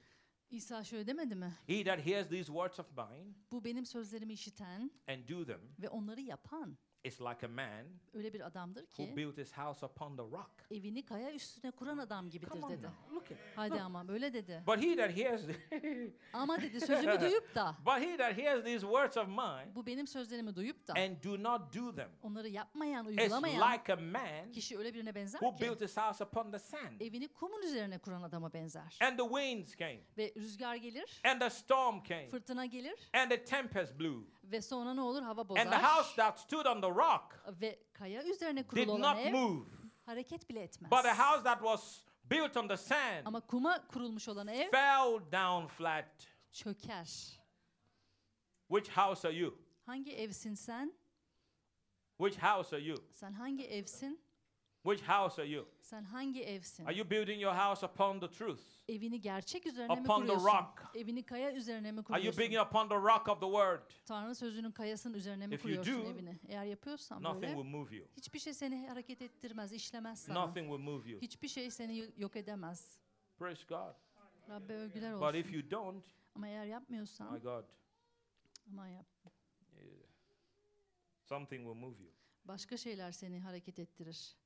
İsa şöyle demedi mi? He that hears these words of mine Bu benim sözlerimi işiten and do them ve onları yapan is like a man öyle bir adamdır who ki built his house upon the rock? evini kaya üstüne kuran adam gibidir dedi. now, look at. Haydi ama böyle dedi. But he that hears, Ama dedi sözümü duyup da but he that hears these words of mine bu benim sözlerimi duyup da and do not do them onları yapmayan, uygulamayan like a man kişi öyle birine benzer who ki built his house upon the sand. evini kumun üzerine kuran adama benzer. And the winds came, Ve rüzgar gelir, and the storm came, fırtına gelir and the tempest blew. Ve sonra ne olur? Hava And the bozar. house that stood on the rock Ve kaya üzerine did kurulu olan not ev move. hareket bile etmez. But the house that was built on the sand Ama kuma kurulmuş olan ev fell down flat. çöker. Which house are you? Hangi evsin sen? Which house are you? Sen hangi evsin? Which house are you? Sen hangi evsin? Are you building your house upon the truth? Evini gerçek üzerine mi Upon the kuruyorsun? rock. Evini kaya üzerine mi Are you kuruyorsun? building upon the rock of the word? Tanrı sözünün kayasının üzerine mi If you kuruyorsun do, evini? Eğer yapıyorsan Nothing böyle will move you. hiçbir şey seni hareket ettirmez, işlemez sana. Nothing will move you. Hiçbir şey seni yok edemez. Praise God. Rabbe övgüler But olsun. if you don't, Ama eğer my yapmıyorsan, God, ama yap. yeah, something will move you. Başka şeyler seni hareket ettirir.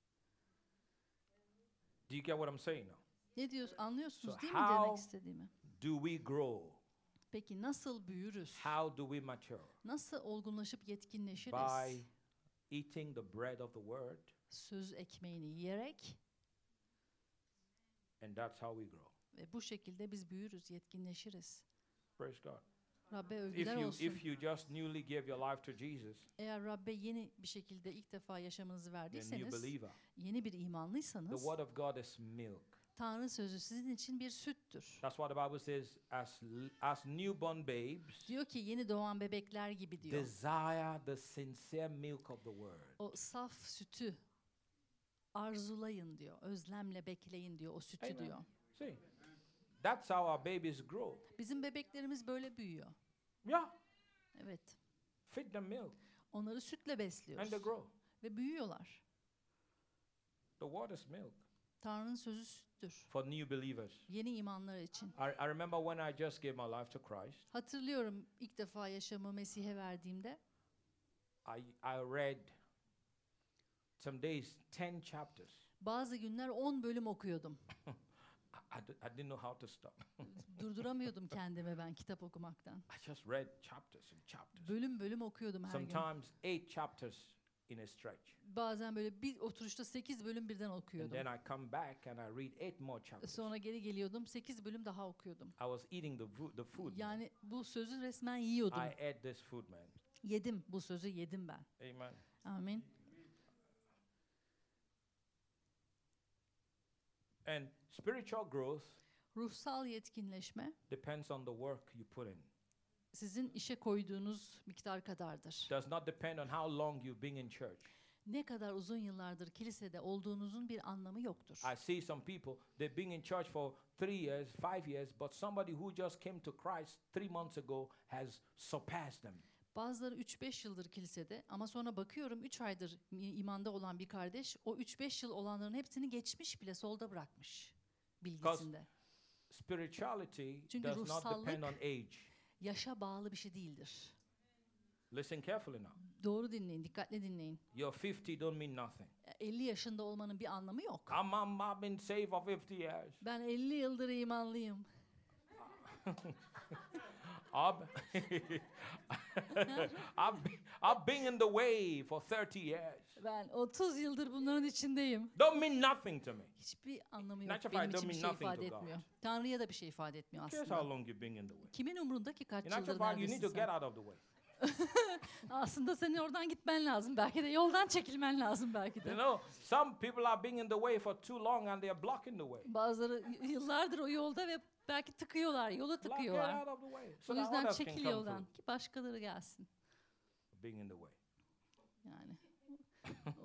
Do you get what I'm saying now? Ne diyorsun? Anlıyorsunuz So değil mi how- demek istediğimi? Do we grow? Peki nasıl büyürüz? How do we mature? Nasıl olgunlaşıp yetkinleşiriz? By eating the bread of the word, Söz ekmeğini yiyerek and that's how we grow. ve bu şekilde biz büyürüz, yetkinleşiriz. Praise God. Rabbe If övgüler you olsun. if you just newly gave your life to Jesus, Eğer Rabbe yeni bir şekilde ilk defa yaşamınızı a new verdiyseniz, believer, yeni bir the imanlıysanız, word of God is milk. Tanrı sözü sizin için bir süttür. That's why the Bible says, as l- as newborn babes, Diyor ki yeni doğan bebekler gibi diyor. desire the sincere milk of the word. O saf sütü arzulayın diyor. Özlemle bekleyin diyor o sütü Amen. diyor. See, that's how our babies grow. Bizim bebeklerimiz böyle büyüyor. Yeah, Evet. feed them milk Onları sütle and they besliyoruz. grow. Ve büyüyorlar. The word is milk Tanrı'nın sözü süttür. for new believers. Yeni imanlar için. I, I remember when I just gave my life to Christ, Hatırlıyorum ilk defa yaşamı Mesih'e verdiğimde I, I read some days 10 chapters. bazı günler 10 bölüm okuyordum. I, I, di- I didn't know how to stop. Durduramıyordum kendimi ben kitap okumaktan. I just read chapters and chapters. Bölüm bölüm okuyordum her gün. Sometimes eight chapters in a stretch. Bazen böyle bir oturuşta 8 bölüm birden And okuyordum. then I come back and I read eight more chapters. Sonra geri geliyordum 8 bölüm daha okuyordum. I was eating the, the food. Yani bu sözü resmen yiyordum. I ate this food, man. Yedim bu sözü yedim ben. Amen. Amin. And spiritual growth Ruhsal yetkinleşme depends on the work you put in. sizin işe koyduğunuz miktar kadardır. Does not depend on how long you've been in church. Ne kadar uzun yıllardır kilisede olduğunuzun bir anlamı yoktur. I see some people, they've been in church for three years, five years, but somebody who just came to Christ three months ago has surpassed them. Bazıları 3-5 yıldır kilisede ama sonra bakıyorum 3 aydır imanda olan bir kardeş o 3-5 yıl olanların hepsini geçmiş bile solda bırakmış bilgisinde. Spirituality Çünkü does not depend on age. Yaşa bağlı bir şey değildir. Listen carefully now. Doğru dinleyin, dikkatli dinleyin. You're 50 don't mean nothing. 50 yaşında olmanın bir anlamı yok. I'm, I've been saved for 50 years. Ben 50 yıldır imanlıyım. I've, I've, I've been in the way for 30 years. Ben 30 yıldır bunların içindeyim. Don't mean nothing to me. Hiçbir anlamı yok. Benim için bir şey ifade etmiyor. Tanrı'ya da bir şey ifade etmiyor how aslında. long you've been in the way. Kimin umrunda ki kaç yıldır fact, you need neredesin to get sen? out of the way. Aslında senin oradan gitmen lazım. Belki de yoldan çekilmen lazım belki You de. know, some people are being in the way for too long and they are blocking the way. Bazıları yıllardır o yolda ve belki tıkıyorlar, get tıkıyorlar. So O yüzden çekil yoldan ki başkaları gelsin. Being in the way. Yani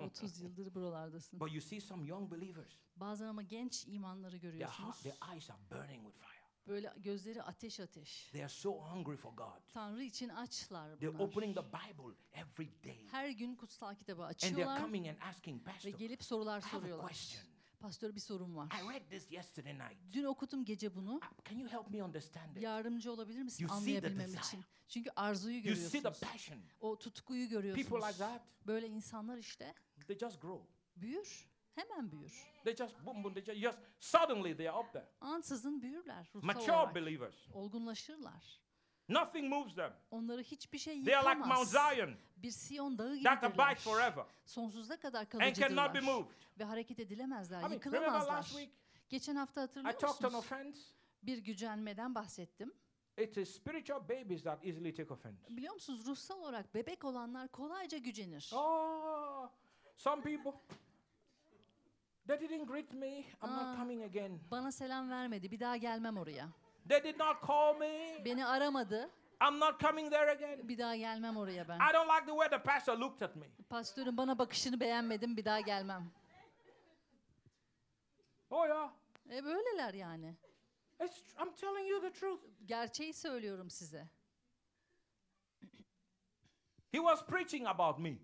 30 yıldır buralardasın. But you see some young believers, Bazen ama genç imanları their, görüyorsunuz. heart, their eyes are burning with fire. Böyle gözleri ateş ateş. They are so hungry for God. Tanrı için açlar They're bunlar. opening the Bible every day. Her gün kutsal kitabı And they're açıyorlar coming and asking, ve Pastor, gelip sorular I have a soruyorlar. question. Pastör bir sorum var. I read this yesterday night. Dün okudum gece bunu. Uh, Can you help me understand it? Yardımcı olabilir misin You anlayabilmem için? Çünkü arzuyu You see the görüyorsunuz. passion. O tutkuyu People like görüyorsunuz. that, Böyle insanlar işte they just grow. büyür. Hemen büyür. They just boom, boom, they just, just suddenly they are up there. Ansızın büyürler ruhsal Mature olarak. believers. Olgunlaşırlar. Nothing moves them. Onları hiçbir şey They are like Mount yıkamaz. Zion Bir Siyon dağı that abides gibidirler. forever Sonsuza kadar and cannot be kalıcıdırlar. moved. Ve hareket edilemezler, I mean, yıkılamazlar. last week Geçen hafta I hatırlıyor talked on musunuz? offense? Bir gücenmeden bahsettim. It is spiritual babies that easily take offense. Biliyor musunuz ruhsal olarak bebek olanlar kolayca gücenir. Oh, some people, they didn't greet me. I'm not coming again. Bana selam vermedi, bir daha gelmem oraya. They did not call me. Beni aramadı, I'm not coming there again. bir daha gelmem oraya ben. I don't like the way the pastor looked at me. Pastörün bana bakışını beğenmedim, bir daha gelmem. Oh, yeah. E böyleler yani. It's, I'm telling you the truth. Gerçeği söylüyorum size. He was preaching about me.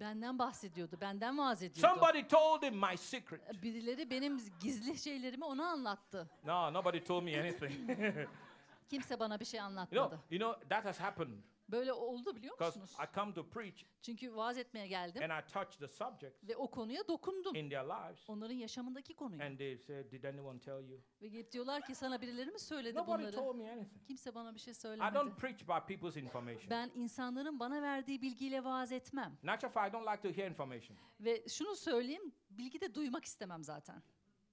Benden bahsediyordu, benden vaaz ediyordu. Somebody told him my secret. Birileri benim gizli şeylerimi ona anlattı. No, nobody told me anything. Kimse bana bir şey you anlatmadı. know, you know that has happened Böyle oldu biliyor because musunuz? I come to preach Çünkü vaaz etmeye geldim and I touch the subject ve o konuya dokundum. in their lives, Onların yaşamındaki konuyu. and they said, "Did anyone tell you?" Ve gelip diyorlar ki sana birileri mi söyledi Nobody bunları? told me anything. Kimse bana bir şey I söylemedi. don't preach by people's information. Ben insanların bana verdiği bilgiyle vaaz etmem. Natural fact, I don't like to hear information. Ve şunu söyleyeyim, bilgi de duymak istemem zaten.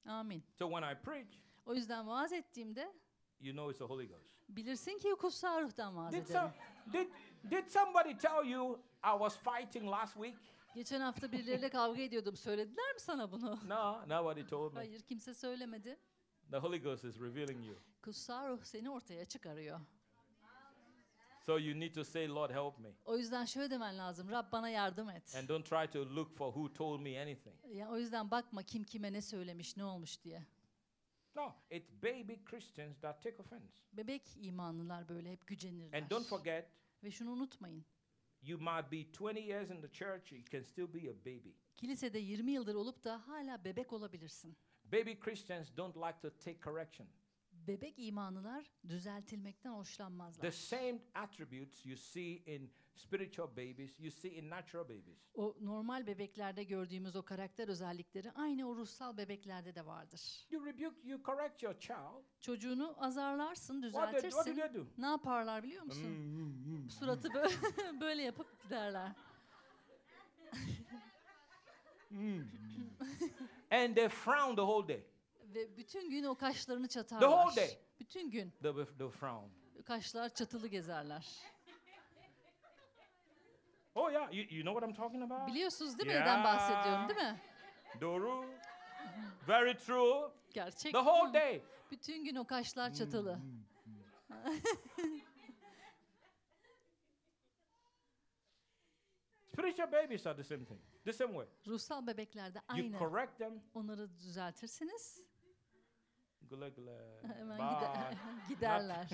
Amin. So when I preach, O yüzden vaaz ettiğimde you know it's the Holy Ghost. bilirsin ki kutsal ruhtan vaaz Did, ederim. some, did, did somebody tell you I was fighting last week? Geçen hafta birileriyle kavga ediyordum. Söylediler mi sana bunu? No, nobody told me. Hayır, kimse söylemedi. The Holy Ghost is revealing you. Kutsal ruh seni ortaya çıkarıyor. So you need to say, Lord, help me. O yüzden şöyle demen lazım. Rab bana yardım et. And don't try to look for who told me anything. Ya, o yüzden bakma kim kime ne söylemiş, ne olmuş diye. No, it's baby Christians that take offense. Bebek imanlılar böyle hep gücenirler. And don't forget, Ve şunu unutmayın. you might be 20 years in the church, you can still be a baby. Kilisede 20 yıldır olup da hala bebek olabilirsin. Baby Christians don't like to take correction. Bebek imanlılar düzeltilmekten hoşlanmazlar. The same attributes you see in spiritual babies, you see in natural babies. O normal bebeklerde gördüğümüz o karakter özellikleri aynı o ruhsal bebeklerde de vardır. You rebuke, you correct your child. Çocuğunu azarlarsın, What did, what do düzeltirsin. they do? Ne yaparlar biliyor musun? Suratı böyle, böyle yapıp giderler. and they frown the whole day. Ve bütün gün o kaşlarını The çatarlar. whole day. Bütün gün they will frown. kaşlar çatılı gezerler. Oh yeah, you, you know what I'm talking about? Biliyorsunuz değil mi neden bahsediyorum değil mi? Doru. Very true. Gerçek. The whole day. Bütün gün o kaşlar çatılı. Spiritual babies are the same thing, the same way. Ruhsal bebeklerde You aynı. correct them. Onları düzeltirsiniz. Güle güle. Hemen gider, giderler.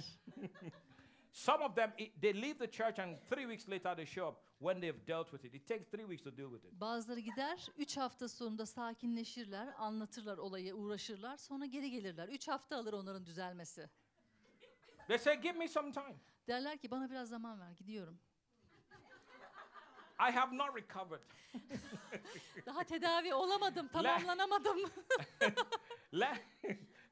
Some of them, it- they leave the church and three weeks later they show up when they've dealt with it. It takes three weeks to deal with it. Bazıları gider, üç hafta sonunda sakinleşirler, anlatırlar olayı, uğraşırlar. Sonra geri gelirler. Üç hafta alır onların düzelmesi. They say, Give me some time. Derler ki bana biraz zaman ver, gidiyorum. I have not recovered. Daha tedavi olamadım, tamamlanamadım. Let,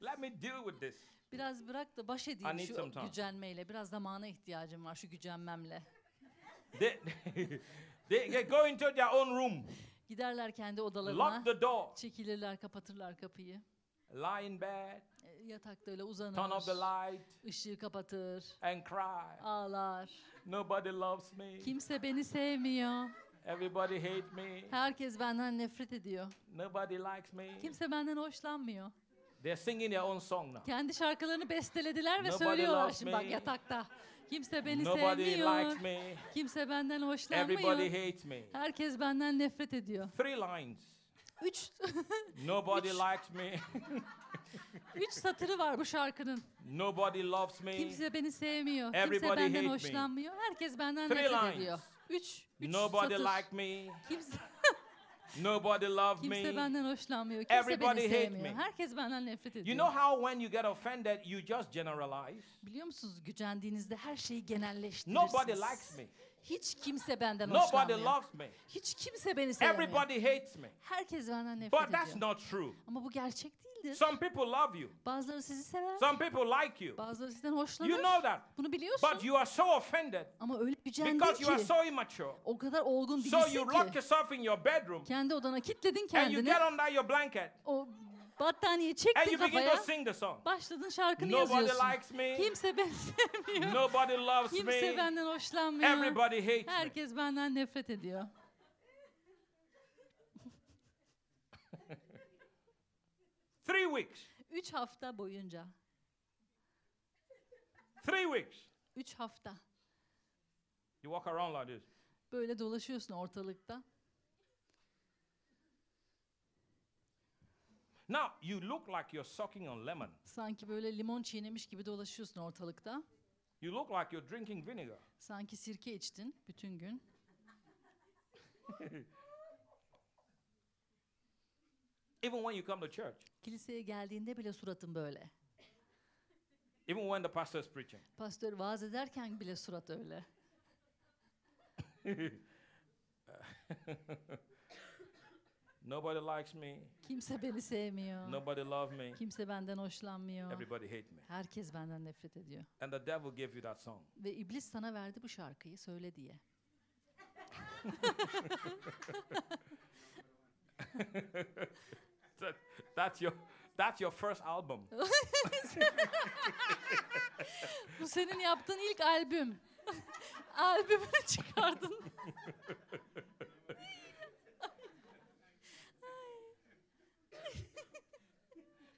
let me deal with this. Biraz bırak da baş I edeyim some şu time. gücenmeyle. Biraz zamana ihtiyacım var şu gücenmemle. They, they, go into their own room, Giderler kendi odalarına, lock the door, çekilirler, kapatırlar kapıyı. lie in bed, E, Yatakta öyle uzanır, turn off the light, ışığı kapatır, and cry. ağlar. Nobody loves me. Kimse beni sevmiyor. Everybody hates me. Herkes benden nefret ediyor. Nobody likes me. Kimse benden hoşlanmıyor. They're singing their own song now. Kendi şarkılarını bestelediler ve Nobody söylüyorlar loves şimdi bak me. yatakta. Kimse beni Nobody sevmiyor. likes me. Kimse benden Everybody hoşlanmıyor. hates me. Herkes benden nefret ediyor. Three lines. Üç, Nobody Üç. likes me. üç satırı var bu şarkının. Nobody loves me. Kimse beni sevmiyor. Everybody Kimse benden hate me. hoşlanmıyor. Herkes benden Three nefret lines. ediyor. Üç, üç Nobody satır. like me. Kimse, Nobody kimse me. benden hoşlanmıyor. Kimse Everybody beni hate sevmiyor. me. Herkes benden nefret ediyor. You know how when you get offended, you just generalize? Biliyor musunuz gücendiğinizde her şeyi genelleştirirsiniz. Nobody likes me. Hiç kimse benden Nobody hoşlanmıyor. loves me. Hiç kimse beni sevmiyor. Everybody hates me. Herkes benden nefret But that's ediyor. not true. Ama bu gerçek değildir. Some people love you. Bazıları sizi sever. Some people like you. Bazıları sizden hoşlanır. You know that. Bunu biliyorsun. But you are so offended Ama öyle gücendin because you are so immature. O kadar olgun So değilsin you ki. lock yourself in your bedroom Kendi odana kilitledin and you kendini. get under your blanket O battaniyeyi and çektin you begin kafaya. to sing the song. Başladın şarkını Nobody yazıyorsun. likes me. Kimse beni sevmiyor. Nobody loves Kimse me. benden hoşlanmıyor. Everybody hates me. Herkes benden nefret ediyor. Three weeks. Üç hafta boyunca. Three weeks. Üç hafta. You walk around like this. Böyle dolaşıyorsun ortalıkta. Now, you look like you're sucking on lemon. Sanki böyle limon çiğnemiş gibi dolaşıyorsun ortalıkta. You look like you're drinking vinegar. Sanki sirke içtin bütün gün. Even when you come to church, Kiliseye geldiğinde bile suratın böyle. even when the pastor is preaching. Pastör vaaz ederken bile surat öyle. Nobody likes me. Kimse beni sevmiyor. Nobody loves me. Kimse benden hoşlanmıyor. Everybody hates me. Herkes benden nefret ediyor. And the devil gave you that song. Ve iblis sana verdi bu şarkıyı söyle diye. That, that's your that's your first album. Bu senin yaptığın ilk albüm. Albümünü çıkardın.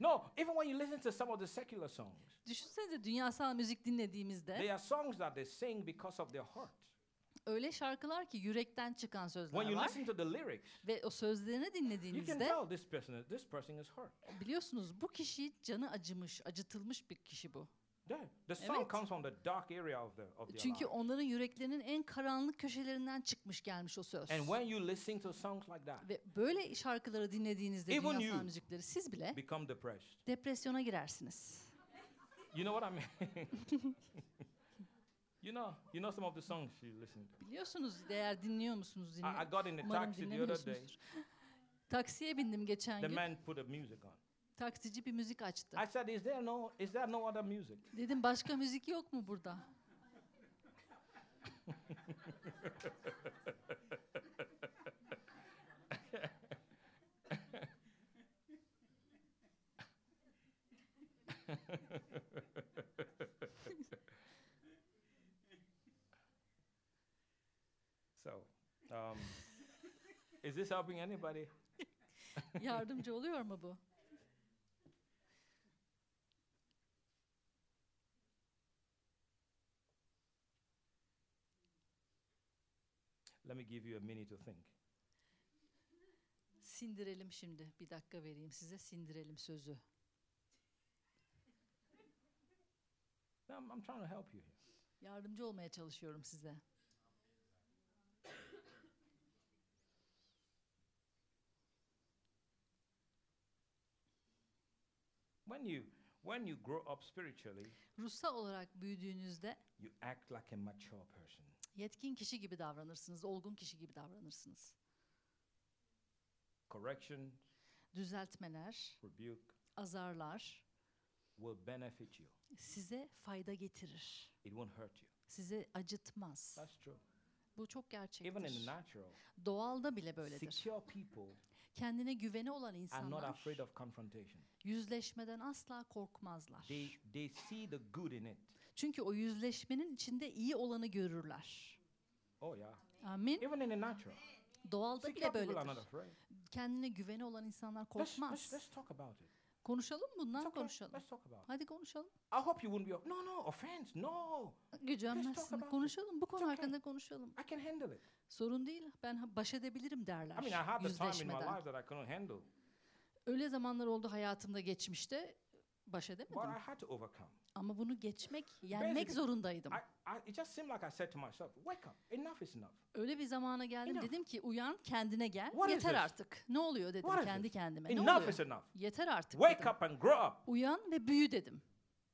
No, even when you listen to some of the secular songs, Düşünsenize dünyasal müzik dinlediğimizde they are songs that they sing because of their heart. öyle şarkılar ki yürekten çıkan When sözler you var. listen to the lyrics, Ve o sözlerini you can dinlediğinizde tell this person is, this person is hurt. biliyorsunuz bu kişi canı acımış, acıtılmış bir kişi bu. Yeah, the song Evet. comes from the dark area of the of their Çünkü life. onların yüreklerinin en karanlık köşelerinden çıkmış gelmiş o söz. And when you listen to songs like that, Ve böyle şarkıları dinlediğinizde Even dünyasal you müzikleri siz bile become depressed. depresyona girersiniz. You know what I mean? you know, you know some of the songs you listen to. Biliyorsunuz eğer dinliyor musunuz? Dinle, I, I got in the umarım taxi the other day. dinlemiyorsunuzdur. Taksiye bindim geçen The gün. man put a music on taksici bir müzik açtı. I said, is there no, is there no other music? Dedim başka müzik yok mu burada? so, um, is this helping anybody? Yardımcı oluyor mu bu? Let me give you a minute to think. Sindirelim şimdi. Bir dakika vereyim size. Sindirelim sözü. I'm, I'm trying to help you here. Yardımcı olmaya çalışıyorum size. When you when you grow up spiritually, Ruhsal olarak büyüdüğünüzde you act like a mature person. Yetkin kişi gibi davranırsınız, olgun kişi gibi davranırsınız. Correction, Düzeltmeler, rebuke azarlar will benefit you. size fayda getirir. It won't hurt you. Sizi acıtmaz. That's true. Bu çok Even in the gerçektir. natural, Doğalda bile böyledir. secure people Kendine güveni olan are not insanlar afraid of confrontation. yüzleşmeden asla korkmazlar. They they see the good in it. Çünkü o yüzleşmenin içinde iyi olanı görürler. Oh yeah. Amin. Even in the natural, Doğalda secure bile böyledir. Kendine güveni olan insanlar Let's, let's, korkmaz. let's talk about it. Konuşalım bundan okay. konuşalım. Let's talk about it. Hadi konuşalım. I hope you wouldn't be. No, no, offense. No. Gücenmezsin. Konuşalım. Bu konu okay. hakkında konuşalım. I can handle it. Sorun değil. Ben baş edebilirim derler. I mean, I had the time in my life that I couldn't handle, Öyle zamanlar oldu hayatımda geçmişte baş edemedim. but I had to overcome. Ama bunu geçmek, yenmek Basically, zorundaydım. I, I, it just seemed like I said to myself, "Wake up! Enough is enough." Öyle bir zamana geldim Enough. dedim ki uyan kendine gel. What Yeter artık. Ne oluyor dedim What kendi kendime. Ne Enough oluyor? is enough. Yeter artık Wake dedim. up and grow up. Uyan ve büyü dedim.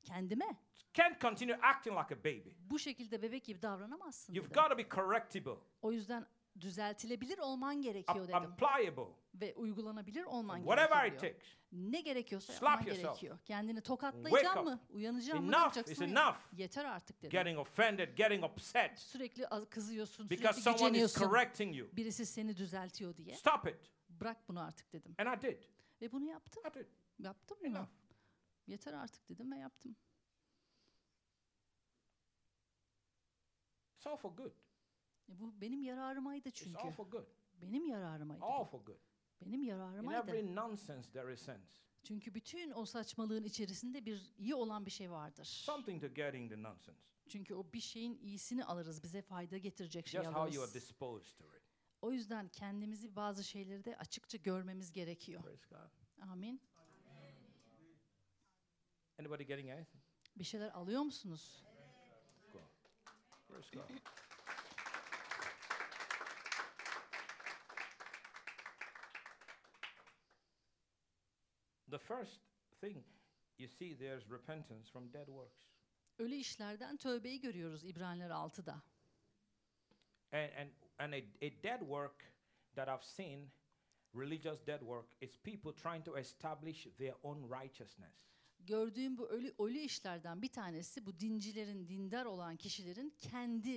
Kendime. Can't continue acting like a baby. Bu şekilde bebek gibi davranamazsın You've dedim. got to be correctable, O yüzden düzeltilebilir olman gerekiyor dedim. and pliable, Ve uygulanabilir olman whatever it gerekiyor. takes. Ne gerekiyorsa Slap yapman yourself. gerekiyor. Kendini tokatlayacağım mı? Uyanacağım mı? Enough is enough. Yeter artık dedim. Getting offended, getting upset Sürekli kızıyorsun, because sürekli someone is güceniyorsun. correcting you. Birisi seni düzeltiyor diye. Stop it. Bırak bunu artık dedim. And I did. Ve bunu yaptım. I did. Yaptım. Enough. Yeter artık dedim ve yaptım. It's all for good. E bu benim yararımaydı It's çünkü. all for good. Benim yararımaydı. All for good. Benim In yararımaydı. every nonsense, there is sense. Çünkü bütün o saçmalığın içerisinde bir iyi olan bir şey vardır. Something to get in the nonsense. Çünkü o bir şeyin iyisini alırız. Bize fayda getirecek şey Just how you are alırız. disposed to it. O yüzden kendimizi bazı şeyleri de açıkça görmemiz gerekiyor. Praise God. Amin. Anybody getting anything? Bir şeyler alıyor musunuz? Praise God. The first thing you see there's repentance from dead works. Ölü işlerden tövbeyi görüyoruz İbraniler 6'da. And and and a, a dead work that I've seen, religious dead work, is people trying to establish their own righteousness. Gördüğüm bu ölü, ölü işlerden bir tanesi bu dincilerin, dindar olan kişilerin kendi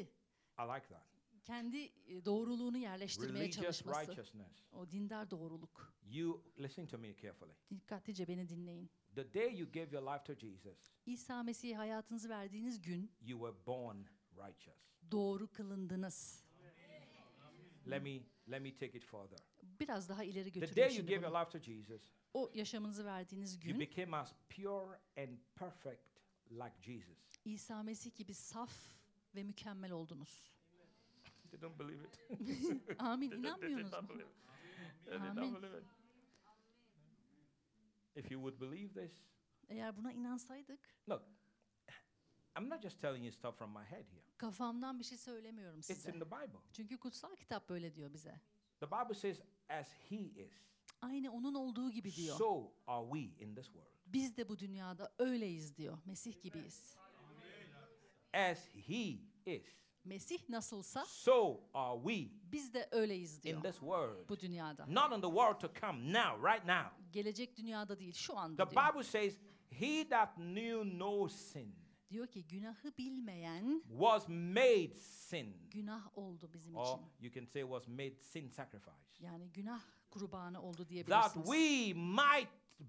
I like that. Kendi e, doğruluğunu yerleştirmeye Religious çalışması. righteousness. O dindar doğruluk. You listen to me carefully. Dikkatlice beni dinleyin. The day you gave your life to Jesus, İsa Mesih'e hayatınızı verdiğiniz gün you were born righteous. doğru kılındınız. Let me let me take it further. Biraz daha ileri The götüreyim day you gave your life to Jesus, O yaşamınızı verdiğiniz you gün became as pure and perfect like Jesus. İsa Mesih gibi saf ve mükemmel oldunuz. They don't believe it. Amin. İnanmıyorsunuz mu? Amin. If you would believe this, Eğer buna inansaydık look, I'm not just telling you stuff from my head here. kafamdan bir şey söylemiyorum It's size. in the Bible. Çünkü kutsal kitap böyle diyor bize. The Bible says, as He is, Aynı onun olduğu gibi diyor. so are we in this world. Biz de bu dünyada öyleyiz diyor. Mesih gibiyiz. As He is, Mesih nasılsa so are we biz de öyleyiz in diyor. this world. Bu dünyada. Not in the world to come, now, right now. Gelecek dünyada değil, şu anda The diyor. Bible says, He that knew no sin Diyor ki günahı bilmeyen was made sin. günah oldu bizim Or için. you can say was made sin sacrifice. Yani günah kurbanı oldu That diyebilirsiniz. we might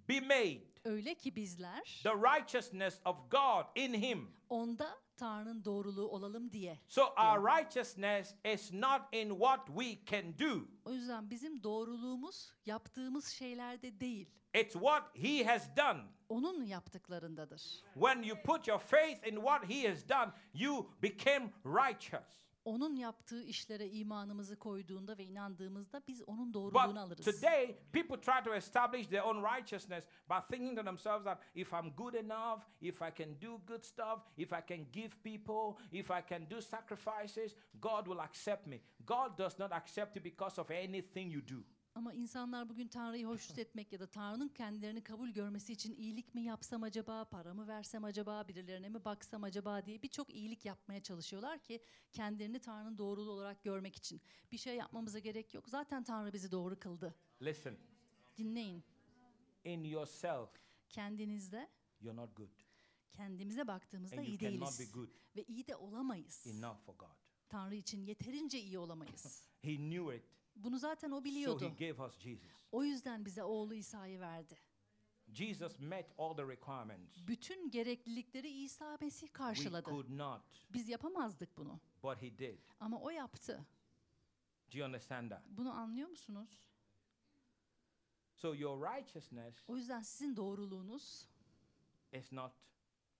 be made Öyle ki bizler the righteousness of God in him. onda Tanrı'nın doğruluğu olalım diye. So our righteousness is not in what we can do. O yüzden bizim doğruluğumuz yaptığımız şeylerde değil. It's what he has done. Onun yaptıklarındadır. When you put your faith in what he has done, you became righteous. Onun yaptığı işlere imanımızı koyduğunda ve inandığımızda biz onun doğruluğunu But alırız. today, people try to establish their own righteousness by thinking to themselves that if I'm good enough, if I can do good stuff, if I can give people, if I can do sacrifices, God will accept me. God does not accept you because of anything you do. Ama insanlar bugün Tanrı'yı hoşnut etmek ya da Tanrı'nın kendilerini kabul görmesi için iyilik mi yapsam acaba, para mı versem acaba, birilerine mi baksam acaba diye birçok iyilik yapmaya çalışıyorlar ki kendilerini Tanrı'nın doğruluğu olarak görmek için. Bir şey yapmamıza gerek yok. Zaten Tanrı bizi doğru kıldı. Listen, Dinleyin. in yourself, Kendinizde, you're not good. kendimize baktığımızda And iyi değiliz. Ve iyi de olamayız. enough for God. Tanrı için yeterince iyi olamayız. He knew it, Bunu zaten o so He biliyordu. gave us Jesus. O yüzden bize oğlu İsa'yı verdi. Jesus met all the requirements. Bütün gereklilikleri İsa Mesih We karşıladı. could not, Biz yapamazdık bunu. but He did. Ama o yaptı. Do you understand that? Bunu anlıyor musunuz? So your righteousness O yüzden sizin doğruluğunuz, is not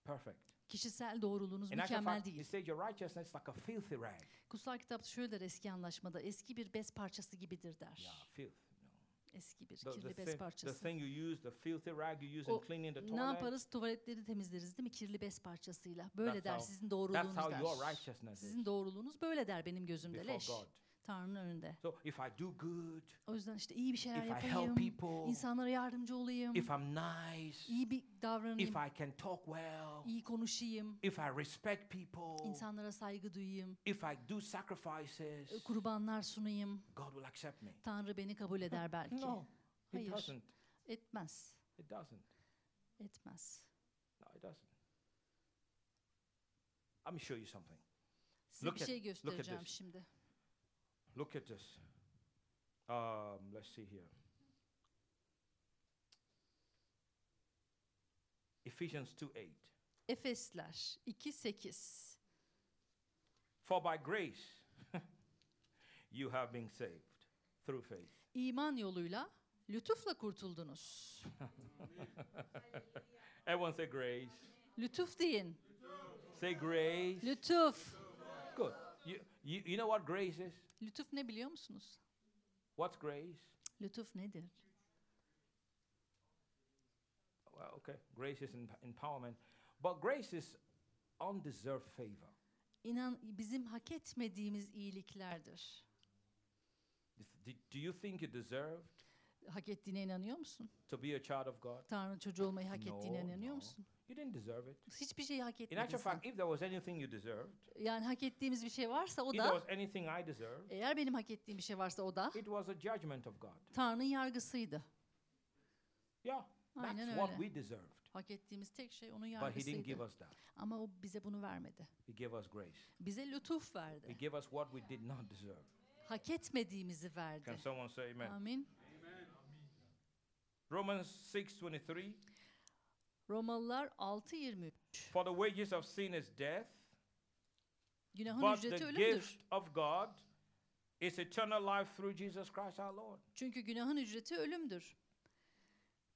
perfect. Kişisel doğruluğunuz In actual mükemmel fact, he değil. said your righteousness is like a filthy rag. Kutsal kitapta şöyle der eski anlaşmada, eski bir bez parçası gibidir der. Yeah, filth. you know. Eski bir The, the, kirli bez thing, the parçası. thing you use, the filthy rag you use O in cleaning the Ne toilet, yaparız? Tuvaletleri temizleriz değil mi? Kirli bez parçasıyla. Böyle That's der how- sizin that's doğruluğunuz how your der. righteousness Sizin doğruluğunuz böyle der benim gözümde before leş. God. Tanrı'nın önünde. So if I do good, O yüzden işte iyi bir şeyler if I help yapayım, people, insanlara yardımcı olayım, if I'm nice, iyi bir davranayım, if I can talk well, iyi konuşayım, if I respect people, insanlara saygı duyayım, if I do sacrifices, kurbanlar sunayım. God will accept me. Tanrı beni kabul eder belki. No, It Hayır. doesn't. Etmez. It doesn't. Etmez. No, it doesn't. Let me show you something. Size Look bir at- şey at göstereceğim this. şimdi. Look at this. Um, let's see here. Ephesians 2 8. Efesler 2.8 For by grace you have been saved through faith. İman yoluyla lütufla kurtuldunuz. Everyone say grace. Lütuf deyin. Say grace. Lütuf. You, you, you know what grace is? Lütuf ne biliyor musunuz? What's grace? Lütuf nedir? Well, okay. Grace is emp- empowerment. But grace is undeserved favor. İnan bizim hak etmediğimiz iyiliklerdir. Do, you think you deserved Hak ettiğine inanıyor musun? to be a child of God? Tanrı çocuğu olmayı hak ettiğine No, inanıyor no. musun? You didn't deserve it. Hiçbir şeyi hak In etmedin actual sen. fact, if there was anything you deserved, Yani hak ettiğimiz bir şey varsa o if there da, was anything I deserved, eğer benim hak ettiğim bir şey varsa o da it was a judgment of God. Tanrı'nın yargısıydı. Yeah, that's Aynen what öyle. we deserved. Hak ettiğimiz tek şey onun But He didn't yargısıydı. give us that. Ama o bize bunu vermedi. He gave us grace. Bize lütuf He verdi. gave us what we did not deserve. Hak etmediğimizi verdi. Can someone say amen? Amin. Romans 6:23 Romalılar 6.23 For the wages of sin is death, Günahın but ücreti the ölümdür. gift of God is eternal life through Jesus Christ our Lord. Çünkü günahın ücreti ölümdür.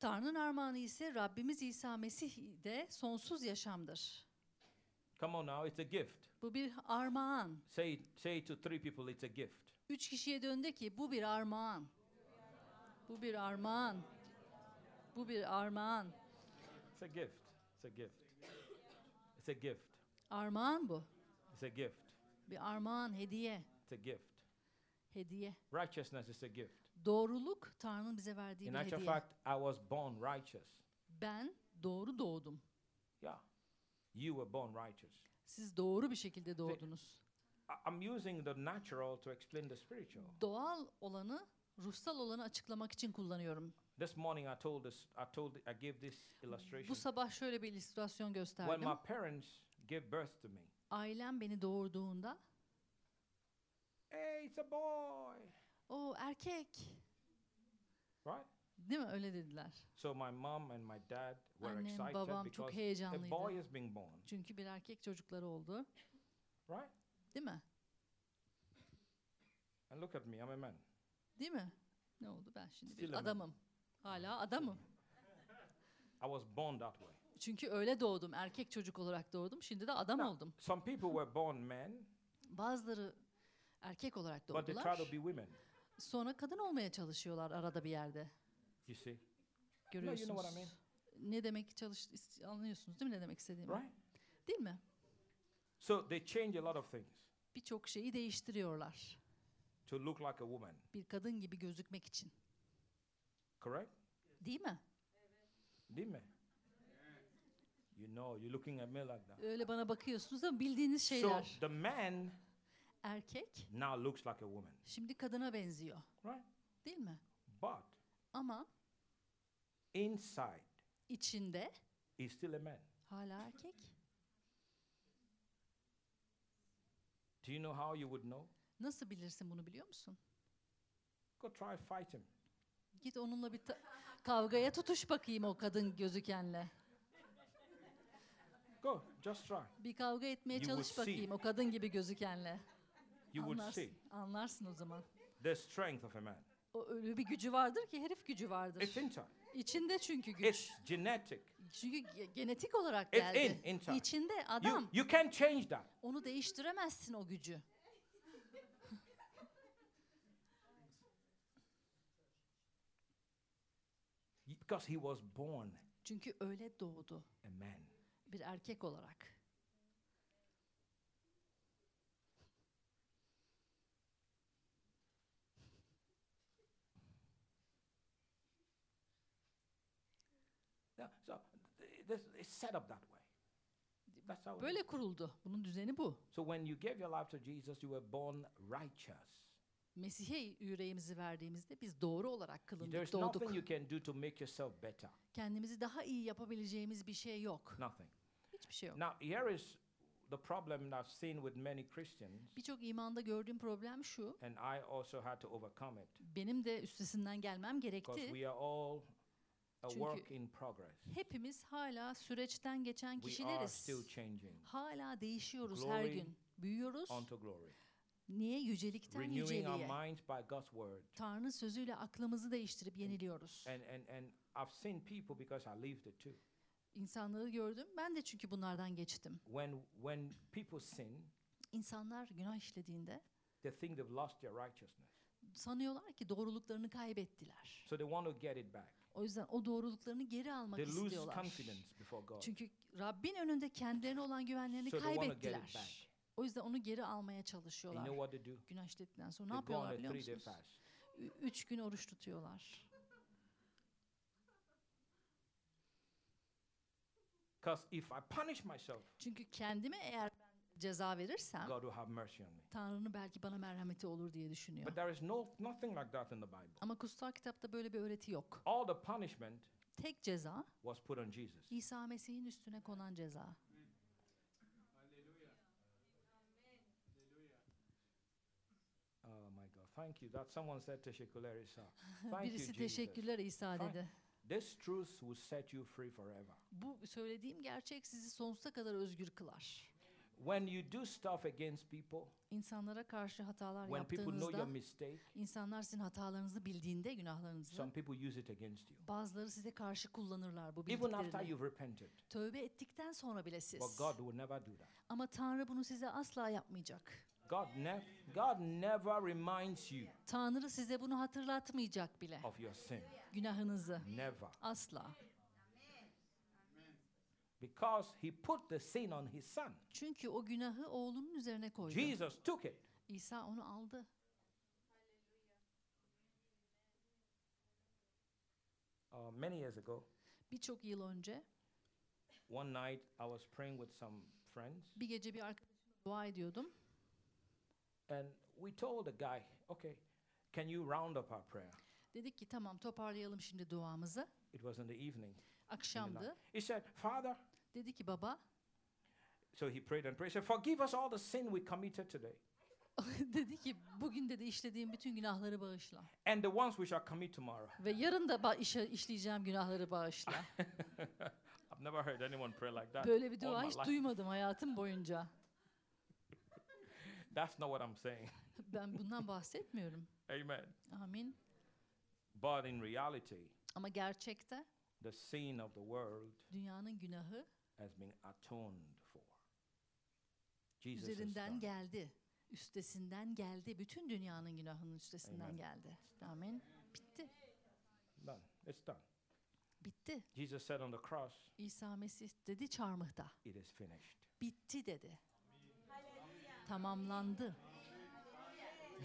Tanrı'nın armağanı ise Rabbimiz İsa Mesih de sonsuz yaşamdır. Come on now, it's a gift. Bu bir armağan. Say say to three people, it's a gift. Üç kişiye döndü ki bu bir armağan. Bu bir armağan. Bu bir armağan. It's a gift. It's a gift. It's a gift. Armağan bu. It's a gift. Bir armağan, hediye. It's a gift. Hediye. Righteousness is a gift. Doğruluk Tanrı'nın bize verdiği In bir actual hediye. fact, I was born righteous. Ben doğru doğdum. Yeah. You were born righteous. Siz doğru bir şekilde doğdunuz. I- I'm using the natural to explain the spiritual. Doğal olanı, ruhsal olanı açıklamak için kullanıyorum. This morning I told this I told I gave this illustration. Bu sabah şöyle bir illüstrasyon When gösterdim. my parents gave birth to me. Ailem beni doğurduğunda, Hey, it's a boy. o erkek, Right? Değil mi? Öyle dediler. So my mom and my dad were Annem, excited babam çok because a heyecanlıydı. boy is being born, Çünkü bir erkek çocukları oldu. right? Değil mi? And look at me, I'm a man. Değil mi? Ne oldu? Ben şimdi Still bir a man. Hala adamım. I was born that way. Çünkü öyle doğdum. Erkek çocuk olarak doğdum. Şimdi de adam Now, oldum. Some people were born men, Bazıları erkek olarak but they try doğdular. to be women. Sonra kadın olmaya çalışıyorlar arada bir yerde. You see? No, Görüyorsunuz. you know what I mean, Ne demek çalış anlıyorsunuz değil mi ne demek istediğimi? right? Değil mi? So they change a lot of things Birçok şeyi değiştiriyorlar. to look like a woman, Bir kadın gibi gözükmek için. Correct? Değil mi? Değil mi? You know, you're looking at me like that. Öyle bana bakıyorsunuz ama bildiğiniz So şeyler. the man Erkek now looks like a woman, şimdi kadına benziyor. right? Değil mi? But Ama inside, içinde he's still a man. hala erkek. Do you know how you would know? Nasıl bilirsin bunu biliyor musun? Go try fight him. Git onunla bir ta- kavgaya tutuş bakayım o kadın gözükenle. Go, just try. Bir kavga etmeye You çalış will see. bakayım o kadın gibi gözükenle. You would Anlarsın, see anlarsın o zaman. the strength of a man. O öyle bir gücü vardır ki herif gücü vardır. It's inside. İçinde çünkü güç. It's genetic. Çünkü ge- genetik olarak It's geldi. in, inside. İçinde You, adam. you can't change that. Onu değiştiremezsin o gücü. Because he was born Çünkü öyle doğdu a man. bir erkek olarak. Yeah, so th- this, it's set up that way. That's how it is. Böyle kuruldu. Bunun düzeni bu. So when you gave your life to Jesus, you were born righteous. Mesih'e yüreğimizi verdiğimizde biz doğru olarak There's kılındık, doğduk. nothing you can do to make yourself better. Kendimizi daha iyi yapabileceğimiz bir şey yok. Nothing. Hiçbir şey yok. Now, here is the problem I've seen with many Christians, Birçok imanda gördüğüm problem şu. and I also had to overcome it Benim de üstesinden gelmem because gerekti. we are all a Çünkü work in progress. Hepimiz hala süreçten geçen We are kişileriz. still changing Hala değişiyoruz her Glory gün. Büyüyoruz. onto glory, Niye? Yücelikten renewing our yüceliğe. minds by God's word. Tanrı'nın sözüyle aklımızı değiştirip yeniliyoruz. And, and, and I've seen people because I lived it too. İnsanları gördüm. Ben de çünkü bunlardan geçtim. When, when people sin, İnsanlar günah işlediğinde they think they've lost their righteousness. sanıyorlar ki doğruluklarını kaybettiler. So they want to get it back. O yüzden o doğruluklarını geri almak They lose istiyorlar. confidence before God. Çünkü Rabbin önünde kendilerine olan güvenlerini So kaybettiler. O yüzden onu geri almaya You çalışıyorlar. know what they do? Günah işledikten sonra ne They yapıyorlar biliyor musunuz? Ü- Üç gün oruç tutuyorlar. Because if I punish myself, Çünkü kendime eğer ben ceza verirsem God will have mercy on me. Tanrı'nın belki bana merhameti olur diye düşünüyor. But there is no nothing like that in the Bible. Ama kutsal kitapta böyle bir öğreti yok. All the punishment Tek ceza was put on Jesus. İsa Mesih'in üstüne konan ceza. Oh my God. Thank you. That someone said teşekkürler İsa. Thank you, Birisi Jesus. teşekkürler İsa dedi. This truth will set you free forever. Bu söylediğim gerçek sizi sonsuza kadar özgür kılar. When you do stuff against people, İnsanlara karşı hatalar when people know your yaptığınızda, mistake, insanlar sizin hatalarınızı bildiğinde, günahlarınızı, some people use it against you. bazıları size karşı kullanırlar bu Even after bildiklerini. you've repented. Tövbe ettikten sonra bile siz. But God will never do that. Ama Tanrı bunu size asla yapmayacak. God, ne- God never reminds you Tanrı size bunu hatırlatmayacak bile. of your sin. Günahınızı. Never. Asla. Because he put the sin on his son. Çünkü o günahı oğlunun üzerine koydu. Jesus took it. İsa onu aldı. Uh, many years ago, Birçok yıl önce one night I was praying with some friends, bir gece bir arkadaşımla dua ediyordum. And we told the guy, okay, can you round up our prayer? Dedik ki tamam toparlayalım şimdi duamızı. It was in the evening. Akşamdı. He said, Father, Dedi ki baba so he prayed and prayed. He said, Forgive us all the sin we committed today. dedi ki bugün dedi işlediğim bütün günahları bağışla. And the ones which shall commit tomorrow. Ve yarın da işe, işleyeceğim günahları bağışla. I've never heard anyone pray like that. Böyle bir dua hiç life. duymadım hayatım boyunca. That's not what I'm saying. Ben bundan bahsetmiyorum. Amen. Amin. But in reality, Ama gerçekte the sin of the world dünyanın günahı has been atoned for. Jesus üzerinden geldi. Üstesinden geldi. Bütün dünyanın günahının üstesinden Amen. geldi. Amin. Bitti. Done. It's done. Bitti. Jesus said on the cross, İsa Mesih dedi çarmıhta. it is finished. Bitti dedi. Tamamlandı.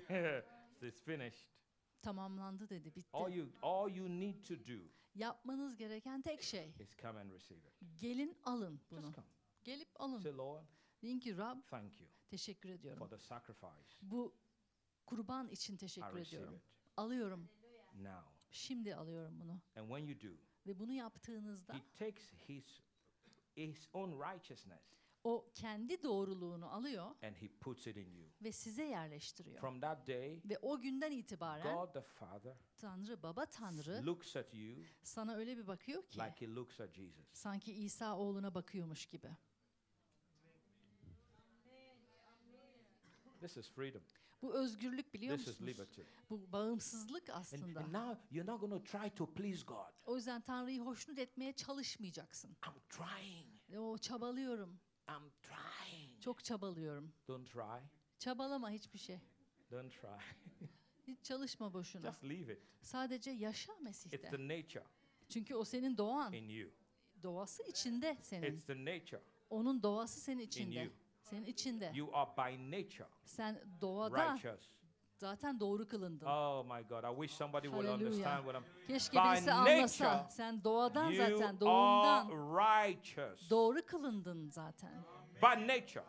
it's finished. Tamamlandı dedi. Bitti. All you all you need to do Yapmanız gereken tek şey. is come and receive it. Gelin alın bunu. Just come. Gelip alın. Say, Lord, Deyin ki Rab thank you teşekkür for ediyorum. the sacrifice. Bu kurban için teşekkür receive ediyorum. it Alıyorum. now. Şimdi alıyorum bunu. And when you do, Ve bunu yaptığınızda He takes His His own righteousness o kendi doğruluğunu alıyor and He puts it in you. ve size yerleştiriyor. From that day, Ve o günden itibaren God the Father Tanrı, Baba Tanrı looks at you sana öyle bir bakıyor ki like He looks at Jesus. sanki İsa oğluna bakıyormuş gibi. This is freedom. Bu özgürlük biliyor This is musunuz? liberty. Bu bağımsızlık And, aslında. and now you're not going to try to please God. O yüzden Tanrı'yı hoşnut etmeye çalışmayacaksın. I'm trying. O çabalıyorum. I'm trying. Çok çabalıyorum. Don't try. Çabalama hiçbir şey. Don't try. Hiç çalışma boşuna. Just leave it. Sadece yaşa It's Mesih'te. the nature Çünkü o senin doğan. in you. Doğası içinde senin. It's the nature. Onun doğası senin içinde. you. Senin içinde. You are by nature Sen doğada righteous. Zaten doğru kılındın. Oh my God. I wish somebody would Hallelujah. understand what I'm. Keşke by birisi anlasa. nature, Sen doğadan You zaten, are doğumdan righteous. doğru kılındın zaten. By nature.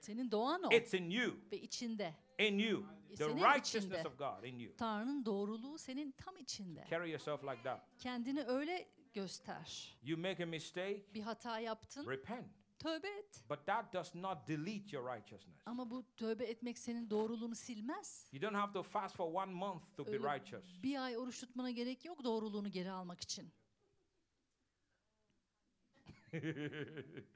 Senin doğan o It's in you. ve içinde. In you. The Senin righteousness içinde. of God in you. Tanrı'nın doğruluğu senin tam içinde. Carry yourself like that. Kendini öyle göster. You make a mistake, Bir hata yaptın, repent. Tövbe et. But that does not delete your righteousness. Ama bu tövbe etmek senin doğruluğunu silmez. You don't have to fast for one month to be Öyle righteous. bir ay oruç tutmana gerek yok doğruluğunu geri almak için.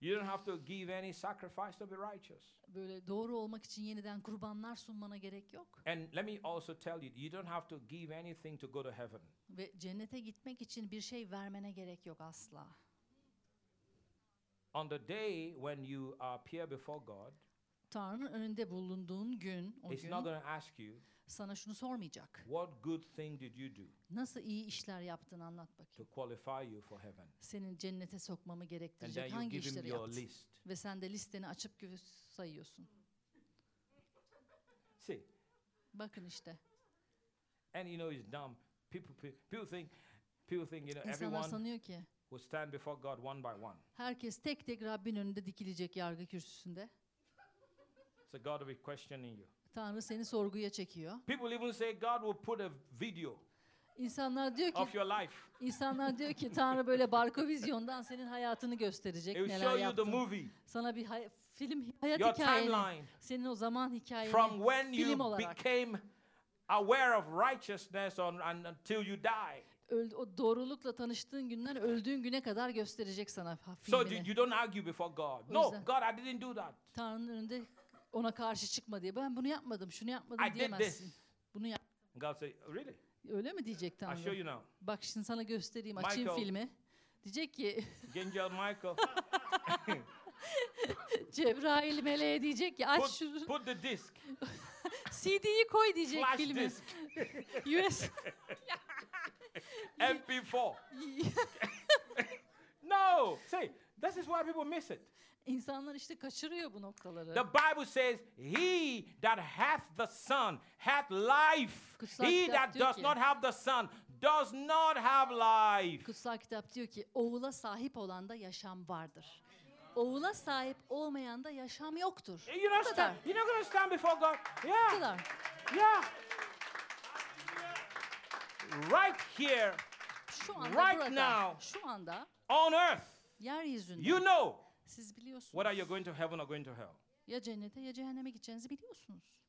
You don't have to give any sacrifice to be righteous. Böyle doğru olmak için yeniden kurbanlar sunmana gerek yok. And let me also tell you, you don't have to give anything to go to heaven. Ve cennete gitmek için bir şey vermene gerek yok asla. On the day when you appear before God, Tanrı'nın önünde bulunduğun gün, o He's gün not going to ask you, sana şunu sormayacak. what good thing did you do Nasıl iyi işler yaptın anlat to bakayım. qualify you for heaven? Senin cennete sokmamı And gerektirecek then you hangi give Him işleri your yaptın? list. Ve sen de listeni açıp gö- sayıyorsun. See, Bakın işte. and you know it's dumb. People, pe- people think, people think, you know, İnsanlar everyone sanıyor ki will stand before God one by one. herkes tek tek Rabbin önünde dikilecek yargı kürsüsünde. So God will be questioning you. Tanrı seni sorguya çekiyor. People even say God will put a video İnsanlar diyor ki of your life. İnsanlar diyor ki Tanrı böyle barko vizyondan senin hayatını gösterecek It neler show you the yaptın. movie, Sana bir hay- film hayat your hikayeni, timeline senin o zaman hikayeni from when film you olarak became aware of righteousness on, and until you die. öl- o doğrulukla tanıştığın günden öldüğün güne kadar gösterecek sana ha- So you, don't argue before God. O No, yüzden- God, I didn't do that. Tanrı'nın önünde ona karşı çıkma diye. Ben bunu yapmadım, şunu yapmadım I did diyemezsin. this. Bunu yap. God say, really? Öyle mi diyecek I'll show Tanrı? you now. Bak şimdi sana göstereyim, açayım Michael. filmi. Diyecek ki Gengel Michael, Cebrail meleğe diyecek ki aç put, şu put the disc, CD'yi koy diyecek flash filmi. disc, US MP4. No, say, this is why people miss it. İnsanlar işte kaçırıyor bu noktaları. The Bible says, He that hath the Son hath life. Kutsal He that does ki- not have the Son does not have life. Kutsal kitap diyor ki oğula sahip olanda yaşam vardır. Oğula sahip olmayan da yaşam yoktur. You're not, stand, you're not to stand before God. Yeah, kadar. yeah. Right here Şu anda Right burada, now. şu anda on earth, yeryüzünde you know Siz biliyorsunuz. whether you're going to heaven or going to hell. Ya cennete ya cehenneme gideceğinizi biliyorsunuz.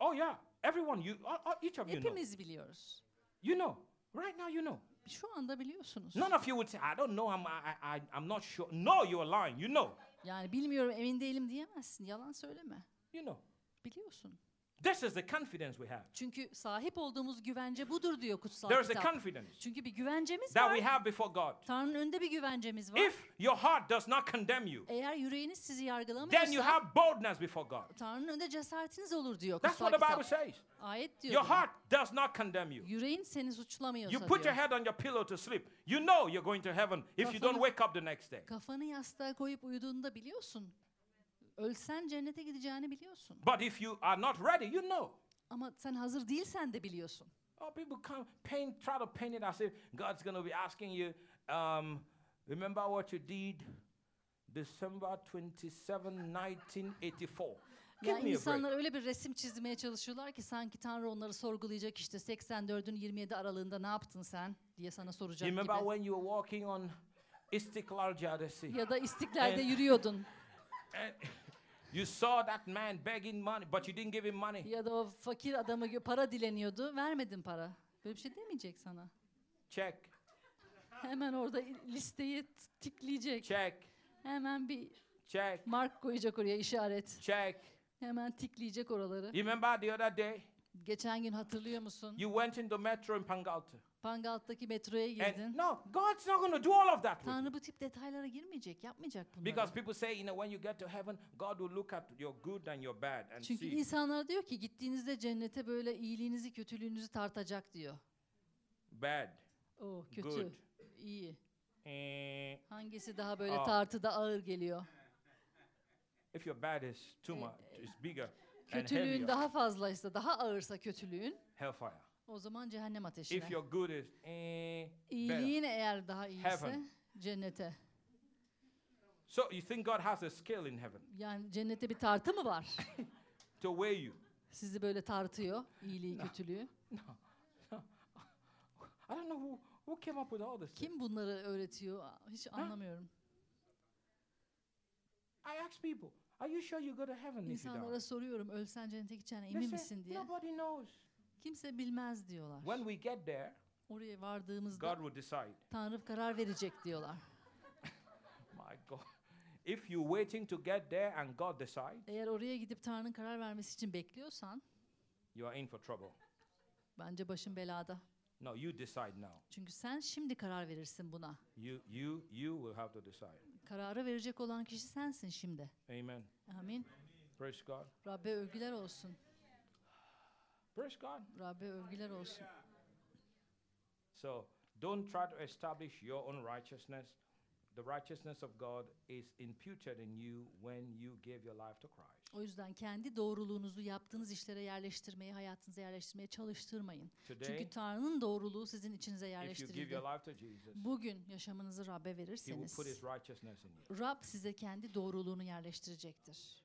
Oh yeah, everyone, you, each of you know. Hepimiz biliyoruz. You know, right now you know. Şu anda biliyorsunuz. None of you would say, I don't know, I'm, I, I, I'm not sure. No, you're lying. You know. Yani bilmiyorum, emin değilim diyemezsin. Yalan söyleme. You know. Biliyorsun. This is the confidence we have. Çünkü sahip olduğumuz güvence budur diyor kutsal There's a kitap. confidence Çünkü bir güvencemiz that var. we have before God. Tanrı'nın önünde bir güvencemiz var. If your heart does not condemn you, Eğer yüreğiniz sizi then you yargılamıyorsa have boldness before God. Tanrı'nın önünde cesaretiniz olur diyor That's kutsal what the Bible kitap. says. Ayet diyor. Your buna. heart does not condemn you. Yüreğin seni suçlamıyorsa You put diyor. your head on your pillow to sleep. You know you're going to heaven if you don't Kafanı- wake up the next day. Kafanı yastığa koyup uyuduğunda biliyorsun. Ölsen cennete gideceğini biliyorsun. But if you are not ready, you know. Ama sen hazır değilsen de biliyorsun. Oh, people come paint, try to paint it as if God's going to be asking you, um, remember what you did December 27, 1984. Give Yani me a insanlar öyle bir resim çizmeye çalışıyorlar ki sanki Tanrı onları sorgulayacak işte 84'ün 27 aralığında ne yaptın sen diye sana soracak You remember gibi. when you were walking on Istiklal Caddesi? Ya da istiklalde And- yürüyordun. And you saw that man begging money, but you didn't give him money. Ya da o fakir adamı gö- para dileniyordu. Vermedin para. Böyle bir şey demeyecek sana. Check, Hemen orada i- listeyi t- tikleyecek. check, Hemen bir check, mark koyacak oraya işaret. check. Hemen tikleyecek oraları. You remember the other day? Geçen gün hatırlıyor musun? You went into metro in Pangalta. Pangalt'taki metroya And girdin. no, God's not going to do all of that. Tanrı bu tip detaylara girmeyecek, yapmayacak bunları. Because people say, you know, when you get to heaven, God will look at your good and your bad and Çünkü see. insanlar diyor ki gittiğinizde cennete böyle iyiliğinizi, kötülüğünüzü tartacak diyor. Bad, O kötü, Good. iyi. eh, Hangisi daha böyle Aa. tartıda ağır geliyor? if your bad is too much, it's bigger and Kötülüğün daha fazlaysa, daha ağırsa kötülüğün, hellfire. o zaman cehennem ateşine. If your good is eh, better. İyiliğin eğer daha iyiyse Heaven. cennete. So you think God has a scale in heaven Yani cennette bir tartı mı var? to weigh you? Sizi böyle tartıyor, iyiliği, kötülüğü. I don't know who, who came up with all this. Kim bunları öğretiyor? Hiç anlamıyorum. I ask people, are you sure you go to heaven if you İnsanlara die? soruyorum, ölsen cennete gideceğine They emin say, misin diye. Nobody knows. Kimse bilmez diyorlar. When we get there, Oraya vardığımızda God will decide. Tanrı karar verecek diyorlar. My God. If you're waiting to get there and God decides, Eğer oraya gidip Tanrı'nın karar vermesi için bekliyorsan you are in for trouble. bence başın belada. No, you decide now. Çünkü sen şimdi karar verirsin buna. You you you will have to decide. Kararı verecek olan kişi sensin şimdi. Amen. Amin. Praise God. Rabbe övgüler olsun. Praise God. Rabbe övgüler olsun. So don't try to establish your own righteousness. The righteousness of God is imputed in you when you give your life to Christ. O yüzden kendi doğruluğunuzu yaptığınız işlere yerleştirmeye, hayatınıza yerleştirmeye çalıştırmayın. Today, Çünkü Tanrı'nın doğruluğu sizin içinize yerleştirildi. Jesus, Bugün yaşamınızı Rabbe verirseniz. Rab size kendi doğruluğunu yerleştirecektir.